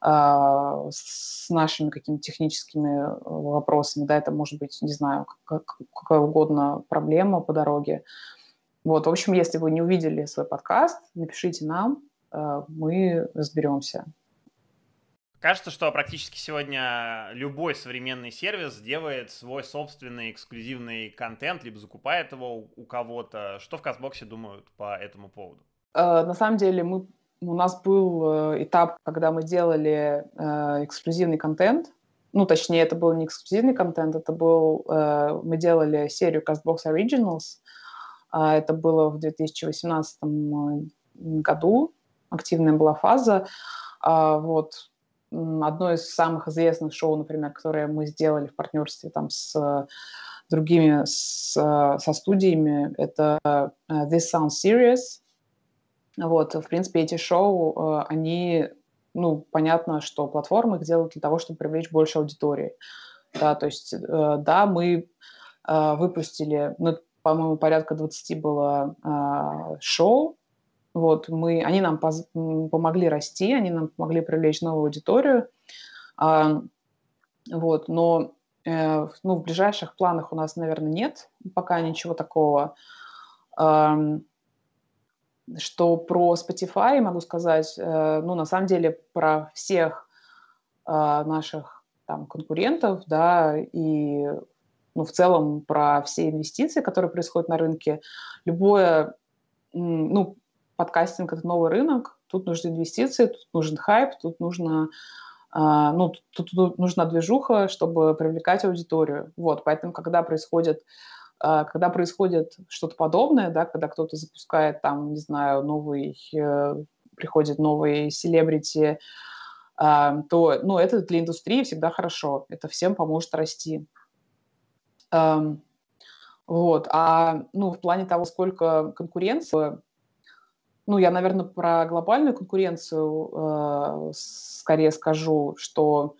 с нашими какими-то техническими э, вопросами, да, это может быть, не знаю, как, какая угодно проблема по дороге. Вот, в общем, если вы не увидели свой подкаст, напишите нам, э, мы разберемся. Кажется, что практически сегодня любой современный сервис делает свой собственный эксклюзивный контент, либо закупает его у кого-то. Что в Казбоксе думают по этому поводу? Э, на самом деле мы у нас был э, этап, когда мы делали э, эксклюзивный контент. Ну, точнее, это был не эксклюзивный контент, это был... Э, мы делали серию CastBox Originals. Э, это было в 2018 году. Активная была фаза. Э, вот. Одно из самых известных шоу, например, которое мы сделали в партнерстве там с другими, с, со студиями, это This Sounds Serious – вот, в принципе, эти шоу, э, они, ну, понятно, что платформы их делают для того, чтобы привлечь больше аудитории. Да, то есть, э, да, мы э, выпустили, ну, по-моему, порядка 20 было шоу, Вот, мы, они нам поз, помогли расти, они нам помогли привлечь новую аудиторию. А, вот, но ну, в ближайших планах у нас, наверное, нет пока ничего такого. А, что про Spotify могу сказать, э, ну, на самом деле, про всех э, наших там конкурентов, да, и ну, в целом про все инвестиции, которые происходят на рынке. Любое, ну, подкастинг – это новый рынок, тут нужны инвестиции, тут нужен хайп, тут нужно а, ну, тут, тут нужна движуха, чтобы привлекать аудиторию. Вот, поэтому, когда происходит когда происходит что-то подобное, да, когда кто-то запускает там, не знаю, новый, э, приходит новый селебрити, а, то, ну, это для индустрии всегда хорошо, это всем поможет расти. Вот, а, ну, в плане того, сколько конкуренции, ну, я, наверное, про глобальную конкуренцию э, скорее скажу, что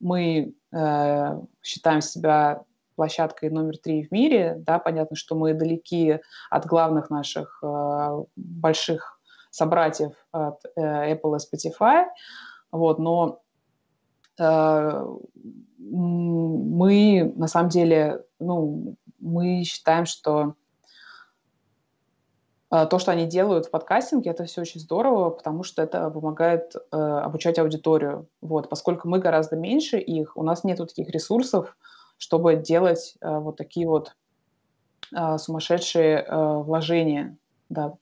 мы э, считаем себя площадкой номер три в мире. Да, понятно, что мы далеки от главных наших э, больших собратьев от э, Apple и Spotify, вот, но э, мы на самом деле, ну, мы считаем, что а, то, что они делают в подкастинге, это все очень здорово, потому что это помогает э, обучать аудиторию. Вот, поскольку мы гораздо меньше их, у нас нет таких ресурсов, чтобы делать э, вот такие вот э, сумасшедшие э, вложения. Да. Э,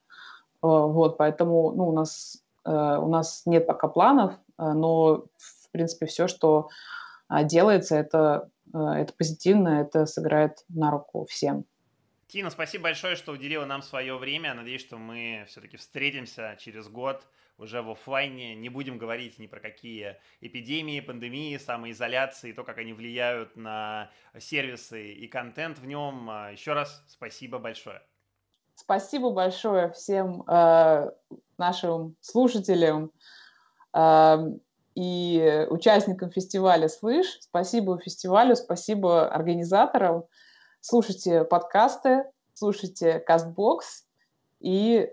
вот, поэтому ну, у, нас, э, у нас нет пока планов, э, но, в принципе, все, что э, делается, это, э, это позитивно, это сыграет на руку всем. Тина, спасибо большое, что уделила нам свое время. Надеюсь, что мы все-таки встретимся через год уже в офлайне. Не будем говорить ни про какие эпидемии, пандемии, самоизоляции, то, как они влияют на сервисы и контент в нем. А, Еще раз спасибо большое. Спасибо большое всем э, нашим слушателям э, и участникам фестиваля «Слышь». Спасибо фестивалю, спасибо организаторам. Слушайте подкасты, слушайте Кастбокс и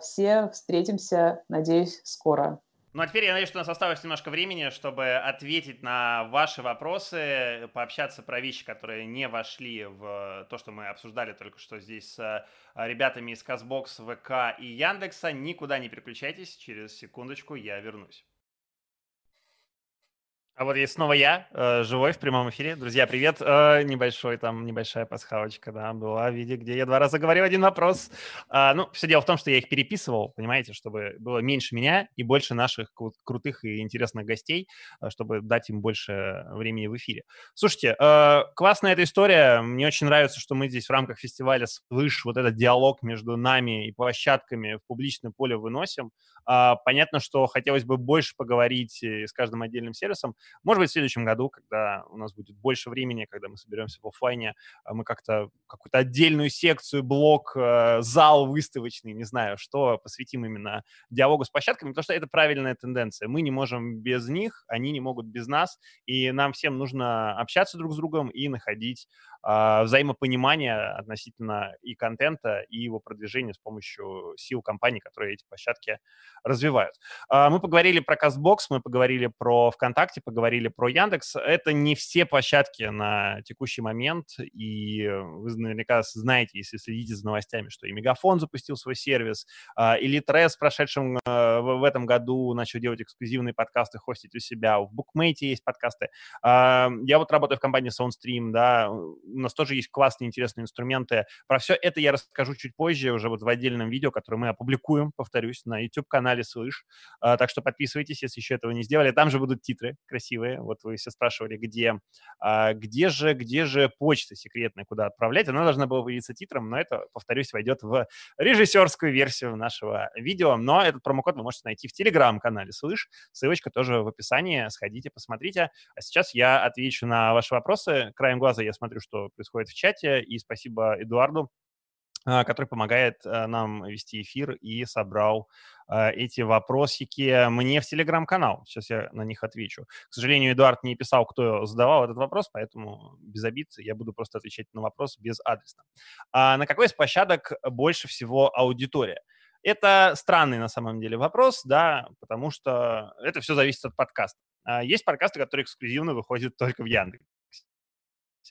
все встретимся, надеюсь, скоро. Ну а теперь я надеюсь, что у нас осталось немножко времени, чтобы ответить на ваши вопросы, пообщаться про вещи, которые не вошли в то, что мы обсуждали только что здесь с э, ребятами из Казбокс, ВК и Яндекса. Никуда не переключайтесь, через секундочку я вернусь. А вот есть снова я, э, живой в прямом эфире. Друзья, привет. Э, небольшой там, небольшая пасхалочка, да, была в виде, где я два раза говорил один вопрос. А, ну, все дело в том, что я их переписывал, понимаете, чтобы было меньше меня и больше наших крутых и интересных гостей, э, чтобы дать им больше времени в эфире. Слушайте, классная эта история. Мне очень нравится, что мы здесь в рамках фестиваля «Слышь» вот этот диалог между нами и площадками в публичное поле выносим. А, понятно, что хотелось бы больше поговорить с каждым отдельным сервисом, может быть, в следующем году, когда у нас будет больше времени, когда мы соберемся в офлайне, а, мы как-то какую-то отдельную секцию, блок, э, зал выставочный, не знаю, что посвятим именно диалогу с площадками, потому что это правильная тенденция. Мы не можем без них, они не могут без нас, и нам всем нужно общаться друг с другом и находить э, взаимопонимание относительно и контента, и его продвижения с помощью сил компаний, которые эти площадки развивают. Э, мы поговорили про CastBox, мы поговорили про ВКонтакте, поговорили про Яндекс. Это не все площадки на текущий момент, и вы наверняка знаете, если следите за новостями, что и Мегафон запустил свой сервис, э, и Литрес в прошедшем в этом году начал делать эксклюзивные подкасты, хостить у себя, в Букмейте есть подкасты. Э, я вот работаю в компании SoundStream, да, у нас тоже есть классные, интересные инструменты. Про все это я расскажу чуть позже, уже вот в отдельном видео, которое мы опубликуем, повторюсь, на YouTube-канале «Слышь». А, так что подписывайтесь, если еще этого не сделали. Там же будут титры красивые. Вот вы все спрашивали, где, а, где же, где же почта секретная, куда отправлять. Она должна была появиться титром, но это, повторюсь, войдет в режиссерскую версию нашего видео. Но этот промокод вы можете найти в телеграм-канале «Слышь». Ссылочка тоже в описании. Сходите, посмотрите. А сейчас я отвечу на ваши вопросы. Краем глаза я смотрю, что происходит в чате. И спасибо Эдуарду, а, который помогает а, нам вести эфир и собрал эти вопросики мне в телеграм-канал. Сейчас я на них отвечу. К сожалению, Эдуард не писал, кто задавал этот вопрос, поэтому без обид я буду просто отвечать на вопрос без адреса. А на какой из площадок больше всего аудитория? Это странный на самом деле вопрос, да, потому что это все зависит от подкаста. А, есть подкасты, которые эксклюзивно выходят только в Яндексе.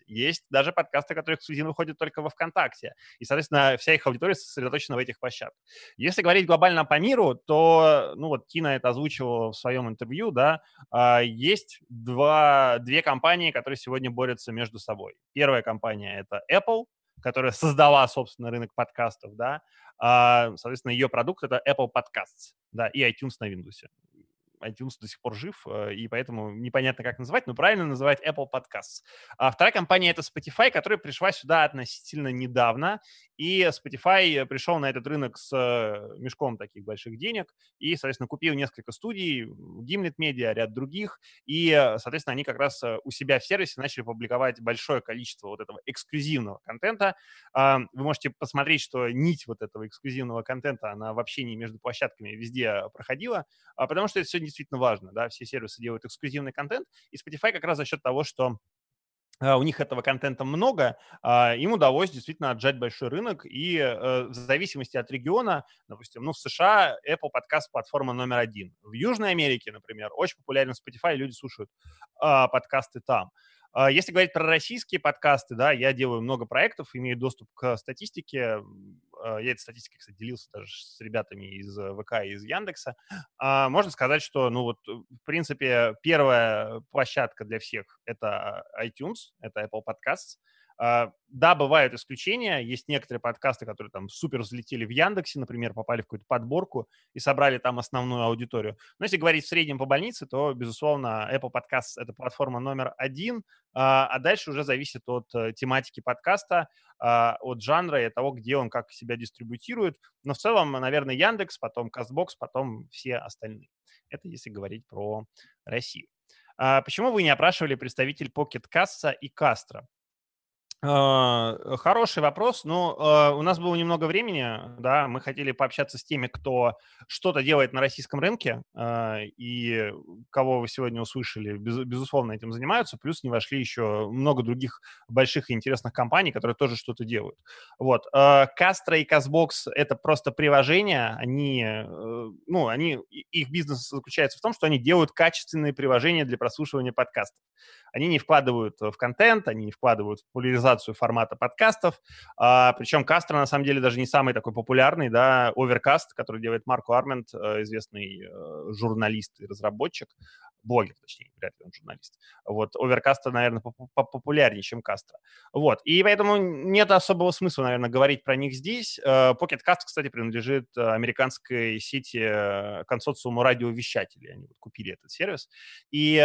Есть даже подкасты, которые эксклюзивно выходят только во ВКонтакте. И, соответственно, вся их аудитория сосредоточена в этих площадках. Если говорить глобально по миру, то, ну вот Тина это озвучивала в своем интервью, да, а, есть два, две компании, которые сегодня борются между собой. Первая компания — это Apple, которая создала, собственно, рынок подкастов, да, а, соответственно, ее продукт — это Apple Podcasts, да, и iTunes на Windows iTunes до сих пор жив, э, и поэтому непонятно, как называть, но правильно называть Apple Podcasts. А вторая компания — это Spotify, которая пришла сюда относительно недавно, и Spotify пришел на этот рынок с э, мешком таких больших денег и, соответственно, купил несколько студий, Gimlet Media, ряд других, и, соответственно, они как раз э, у себя в сервисе начали публиковать большое количество вот этого эксклюзивного контента. А, вы можете посмотреть, что нить вот этого эксклюзивного контента, она в общении между площадками везде проходила, а, потому что это все действительно важно, да, все сервисы делают эксклюзивный контент, и Spotify как раз за счет того, что у них этого контента много, а, им удалось действительно отжать большой рынок, и э, в зависимости от региона, допустим, ну, в США Apple подкаст платформа номер один. В Южной Америке, например, очень популярен Spotify, люди слушают подкасты там. А, если говорить про российские подкасты, да, я делаю много проектов, имею доступ к статистике. А, я этой статистикой, кстати, делился даже с ребятами из э, ВК и из Яндекса. А, можно сказать, что, ну вот, э, в принципе, первая площадка для всех — это iTunes, это Apple Podcasts. А, да, бывают исключения. Есть некоторые подкасты, которые там супер взлетели в Яндексе, например, попали в какую-то подборку и собрали там основную аудиторию. Но если говорить в среднем по больнице, то, безусловно, Apple Podcasts — это платформа номер один, а, а дальше уже зависит от э, тематики подкаста, а, от жанра и от того, где он как себя дистрибутирует. Но в целом, наверное, Яндекс, потом Castbox, потом все остальные. Это если говорить про Россию. Почему вы не опрашивали представитель Pocket Cast и Castro? А, хороший вопрос. Ну, а, у нас было немного времени, да, мы хотели пообщаться с теми, кто что-то делает на российском рынке, а, и кого вы сегодня услышали, безусловно, этим занимаются, плюс не вошли еще много других больших и интересных компаний, которые тоже что-то делают. Вот. Castro и Castbox — это просто приложения, они, э, ну, они, их бизнес заключается в том, что они делают качественные приложения для прослушивания подкастов. Они не вкладывают в контент, они не вкладывают в популяризацию формата подкастов. А, причем Кастро, на самом деле, даже не самый такой популярный, да, Overcast, который делает Марко Армент, э, известный э, журналист и разработчик, блогер, точнее, вряд ли он журналист. Вот, Overcast, наверное, популярнее, чем Кастро. Вот, и поэтому нет особого смысла, наверное, говорить про них здесь. Э, Pocket Cast, кстати, принадлежит американской сети консорциуму радиовещателей. Они вот купили этот сервис. И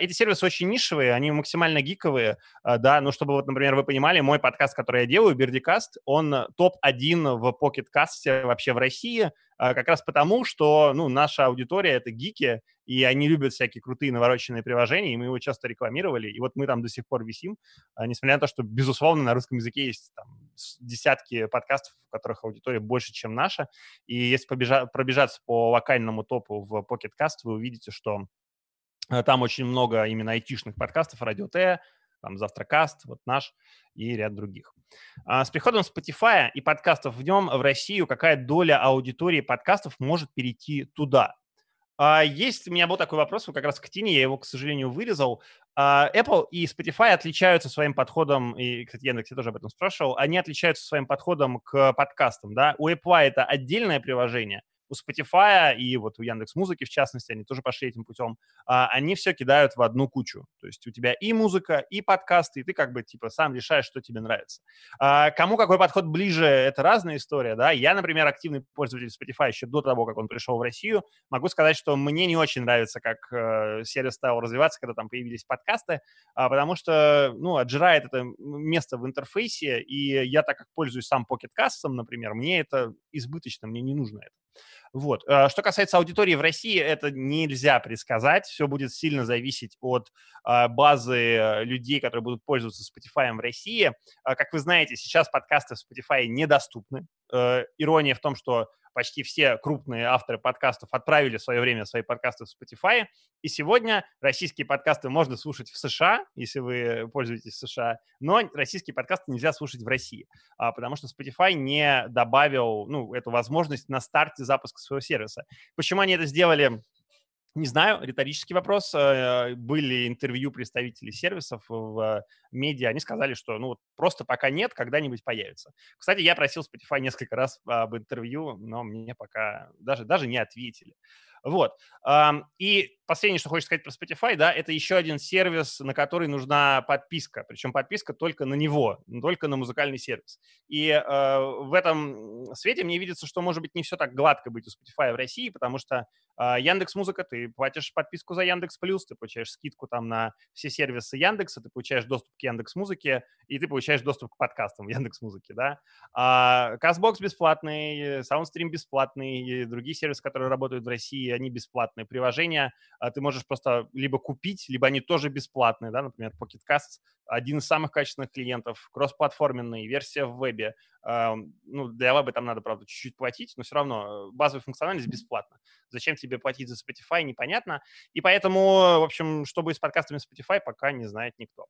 эти сервисы очень нишевые, они максимально гиковые, да, ну, чтобы вот, например, вы понимали, мой подкаст, который я делаю, Бердикаст, он топ-1 в покеткасте вообще в России, как раз потому, что, ну, наша аудитория — это гики, и они любят всякие крутые навороченные приложения, и мы его часто рекламировали, и вот мы там до сих пор висим, а, несмотря на то, что, безусловно, на русском языке есть там, десятки подкастов, в которых аудитория больше, чем наша, и если побежа- пробежаться по локальному топу в Pocket Cast, вы увидите, что Э, там очень много именно айтишных подкастов, Радио Т, там Завтракаст, вот наш и ряд других. А с приходом Spotify и подкастов в нем в Россию какая доля аудитории подкастов может перейти туда? А есть у меня был такой вопрос, как раз к Тине, я его, к сожалению, вырезал. А Apple и Spotify отличаются своим подходом, и, кстати, Яндекс я тоже об этом спрашивал, они отличаются своим подходом к подкастам, да? У Apple это отдельное приложение, у Spotify и вот у Яндекс Музыки, в частности, они тоже пошли этим путем, а, они все кидают в одну кучу. То есть у тебя и музыка, и подкасты, и ты как бы типа сам решаешь, что тебе нравится. А, кому какой подход ближе, это разная история, да. Я, например, активный пользователь Spotify еще до того, как он пришел в Россию. Могу сказать, что мне не очень нравится, как э, сервис стал развиваться, когда там появились подкасты, а, потому что, ну, отжирает это место в интерфейсе, и я так как пользуюсь сам Pocket Cast, например, мне это избыточно, мне не нужно это. Вот. Э, что касается аудитории в России, это нельзя предсказать. Все будет сильно зависеть от а, базы э, людей, которые будут пользоваться Spotify в России. Как вы знаете, сейчас подкасты в Spotify недоступны. Э, ирония в том, что почти все крупные авторы подкастов отправили в свое время свои подкасты в Spotify. И сегодня российские подкасты можно слушать в США, если вы пользуетесь США, но российские подкасты нельзя слушать в России, а, потому что Spotify не добавил ну, эту возможность на старте запуска своего сервиса. Почему они это сделали? Не знаю, риторический вопрос. Э, были интервью представителей сервисов в медиа, они сказали, что ну просто пока нет, когда-нибудь появится. Кстати, я просил Spotify несколько раз об интервью, но мне пока даже, даже не ответили. Вот. И последнее, что хочешь сказать про Spotify, да, это еще один сервис, на который нужна подписка. Причем подписка только на него, только на музыкальный сервис. И э, в этом свете мне видится, что, может быть, не все так гладко быть у Spotify в России, потому что э, Яндекс Музыка, ты платишь подписку за Яндекс Плюс, ты получаешь скидку там на все сервисы Яндекса, ты получаешь доступ к Яндекс Музыке, и ты получаешь доступ к подкастам в Яндекс Музыке, да. А, Castbox бесплатный, SoundStream бесплатный, другие сервисы, которые работают в России, они бесплатные. Приложения а, ты можешь просто либо купить, либо они тоже бесплатные, да, например, Pocket Casts один из самых качественных клиентов, кроссплатформенный, версия в вебе. Ну, для веба там надо, правда, чуть-чуть платить, но все равно э, базовая функциональность бесплатна. Зачем тебе платить за Spotify, непонятно. И поэтому, в общем, что будет с подкастами Spotify, пока не знает никто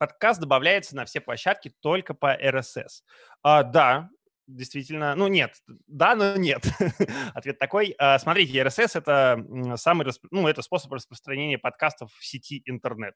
подкаст добавляется на все площадки только по RSS. А, да, действительно, ну нет, да, но нет. Ответ такой. А, смотрите, RSS это самый, ну это способ распространения подкастов в сети интернет.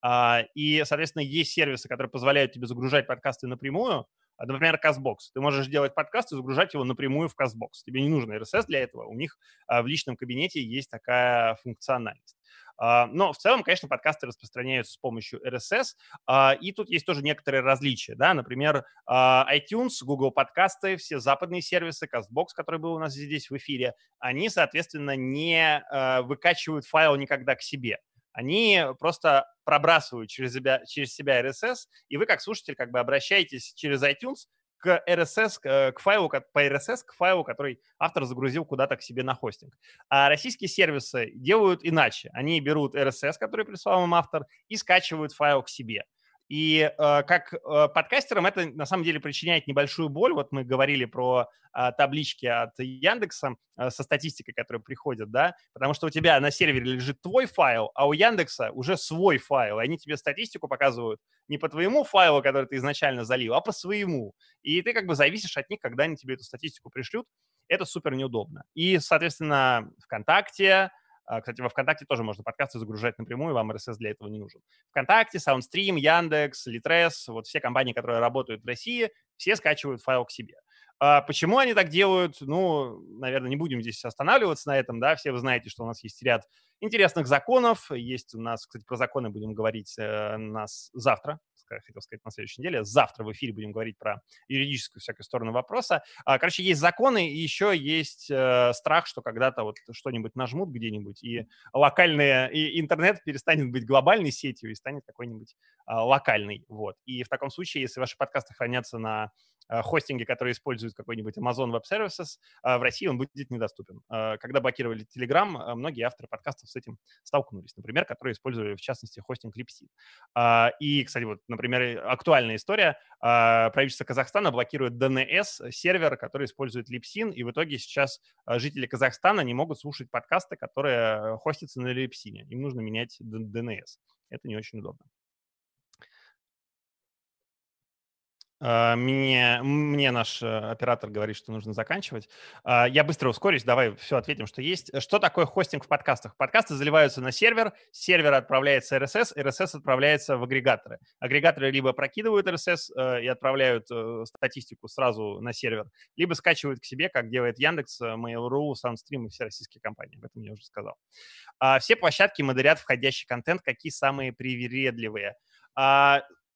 А, и, соответственно, есть сервисы, которые позволяют тебе загружать подкасты напрямую, а, например, CastBox. Ты можешь делать подкаст и загружать его напрямую в CastBox. Тебе не нужно RSS для этого. У них в личном кабинете есть такая функциональность. А, но в целом, конечно, подкасты распространяются с помощью RSS, а, и тут есть тоже некоторые различия. Да? Например, а, iTunes, Google подкасты, все западные сервисы, CastBox, который был у нас здесь в эфире, они, соответственно, не выкачивают файл никогда к себе они просто пробрасывают через себя, через себя RSS, и вы как слушатель как бы обращаетесь через iTunes к RSS, э, к файлу, по RSS, к файлу, который автор загрузил куда-то к себе на хостинг. А российские сервисы делают иначе. Они берут RSS, который прислал им автор, и скачивают файл к себе. И э, как э, подкастерам это на самом деле причиняет небольшую боль. Вот мы говорили про э, таблички от Яндекса со статистикой, которая приходит, да, потому что у тебя на сервере лежит твой файл, а у Яндекса уже свой файл. И они тебе статистику показывают не по твоему файлу, который ты изначально залил, а по своему. И ты как бы зависишь от них, когда они тебе эту статистику пришлют. Это супер неудобно. И, соответственно, ВКонтакте, кстати, во ВКонтакте тоже можно подкасты загружать напрямую, вам RSS для этого не нужен. ВКонтакте, SoundStream, Яндекс, Litres, вот все компании, которые работают в России, все скачивают файл к себе. А почему они так делают? Ну, наверное, не будем здесь останавливаться на этом, да, все вы знаете, что у нас есть ряд интересных законов, есть у нас, кстати, про законы будем говорить э, нас завтра, хотел сказать, на следующей неделе. Завтра в эфире будем говорить про юридическую всякую сторону вопроса. А, короче, есть законы, и еще есть э, страх, что когда-то вот что-нибудь нажмут где-нибудь, и локальный и интернет перестанет быть глобальной сетью и станет какой-нибудь а, локальный. Вот. И в таком случае, если ваши подкасты хранятся на Э, хостинге, который использует какой-нибудь Amazon Web Services, э, в России он будет недоступен. Когда блокировали Telegram, многие авторы подкастов с этим столкнулись, например, которые использовали, в частности, хостинг Lipsyn. И, кстати, вот, например, актуальная история. Правительство Казахстана блокирует DNS-сервер, который использует Lipsyn, и в итоге сейчас жители Казахстана не могут слушать подкасты, которые хостятся на Lipsyn. Им нужно менять DNS. Это не очень удобно. А, мне, мне наш э, оператор говорит, что нужно заканчивать. А, я быстро ускорюсь, давай все ответим, что есть. Что такое хостинг в подкастах? Подкасты заливаются на сервер, с сервера отправляется RSS, RSS отправляется в агрегаторы. Агрегаторы либо прокидывают RSS э, и отправляют э, статистику сразу на сервер, либо скачивают к себе, как делает Яндекс, Mail.ru, SoundStream и все российские компании. Об этом я уже сказал. А, все площадки модерят входящий контент, какие самые привередливые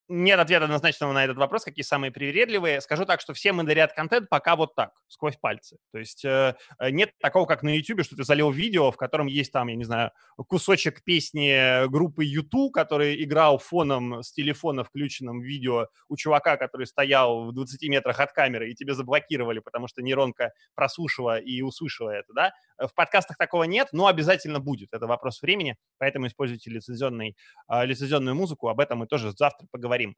нет ответа однозначного на этот вопрос, какие самые привередливые. Скажу так, что все модерят контент пока вот так, сквозь пальцы. То есть э, э нет такого, как на YouTube, что ты залил видео, в котором есть там, я не знаю, кусочек песни группы YouTube, который играл фоном с телефона включенным видео у чувака, который стоял в 20 метрах от камеры, и тебе заблокировали, потому что нейронка прослушала и услышала это, да? В подкастах такого нет, но обязательно будет. Это вопрос времени, поэтому используйте лицензионный, э, лицензионную музыку. Об этом мы тоже завтра поговорим поговорим.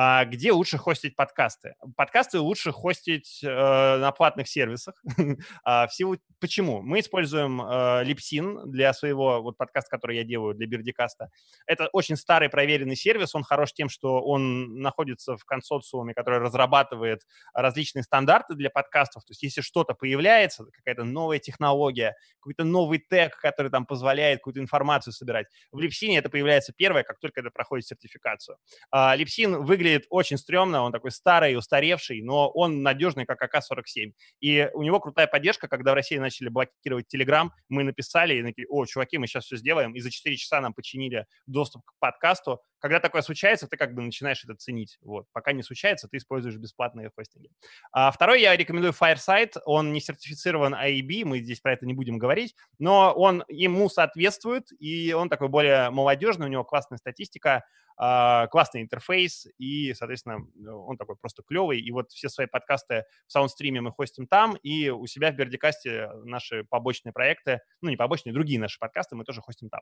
А где лучше хостить подкасты? Подкасты лучше хостить э, на платных сервисах. а, в силу... Почему? Мы используем э, Lipsin для своего вот подкаста, который я делаю для Бердикаста. Это очень старый проверенный сервис. Он хорош тем, что он находится в консорциуме, который разрабатывает различные стандарты для подкастов. То есть если что-то появляется, какая-то новая технология, какой-то новый тег, который там позволяет какую-то информацию собирать, в Lipsin это появляется первое, как только это проходит сертификацию. А, Lipsin выглядит очень стрёмно, он такой старый, устаревший, но он надежный, как АК-47. И у него крутая поддержка, когда в России начали блокировать Telegram, мы написали и такие, о, чуваки, мы сейчас все сделаем, и за 4 часа нам починили доступ к подкасту. Когда такое случается, ты как бы начинаешь это ценить. Вот. Пока не случается, ты используешь бесплатные хостинги. А второй я рекомендую Fireside. Он не сертифицирован IAB, мы здесь про это не будем говорить, но он ему соответствует, и он такой более молодежный, у него классная статистика. А, классный интерфейс, и, соответственно, он такой просто клевый. И вот все свои подкасты в саундстриме мы хостим там, и у себя в Бердикасте наши побочные проекты, ну, не побочные, другие наши подкасты мы тоже хостим там.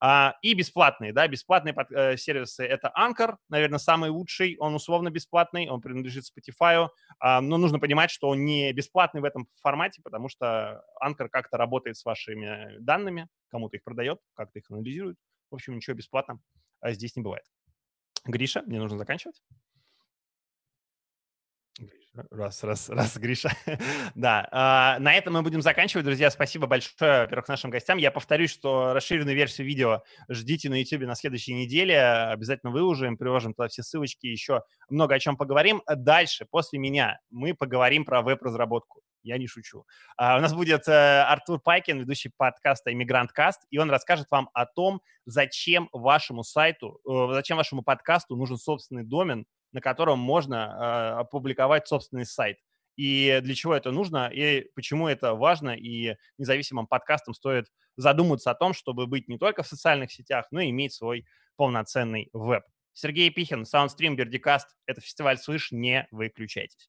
А, и бесплатные, да, бесплатные э, сервисы — это Anchor, наверное, самый лучший, он условно бесплатный, он принадлежит Spotify, а, но нужно понимать, что он не бесплатный в этом формате, потому что Anchor как-то работает с вашими данными, кому-то их продает, как-то их анализирует. В общем, ничего бесплатно а здесь не бывает. Гриша, мне нужно заканчивать. Раз, раз, раз, Гриша. да, э, на этом мы будем заканчивать, друзья. Спасибо большое, во-первых, нашим гостям. Я повторюсь, что расширенную версию видео ждите на YouTube на следующей неделе. Обязательно выложим, приложим туда все ссылочки, еще много о чем поговорим. Дальше, после меня, мы поговорим про веб-разработку я не шучу. Uh, у нас будет uh, Артур Пайкин, ведущий подкаста «Иммигрант Каст», и он расскажет вам о том, зачем вашему сайту, uh, зачем вашему подкасту нужен собственный домен, на котором можно опубликовать собственный сайт. И для чего это нужно, и почему это важно, и независимым подкастам стоит задуматься о том, чтобы быть не только в социальных сетях, но и иметь свой полноценный веб. Сергей Пихин, Soundstream, Бердикаст. Это фестиваль «Слышь», не выключайтесь.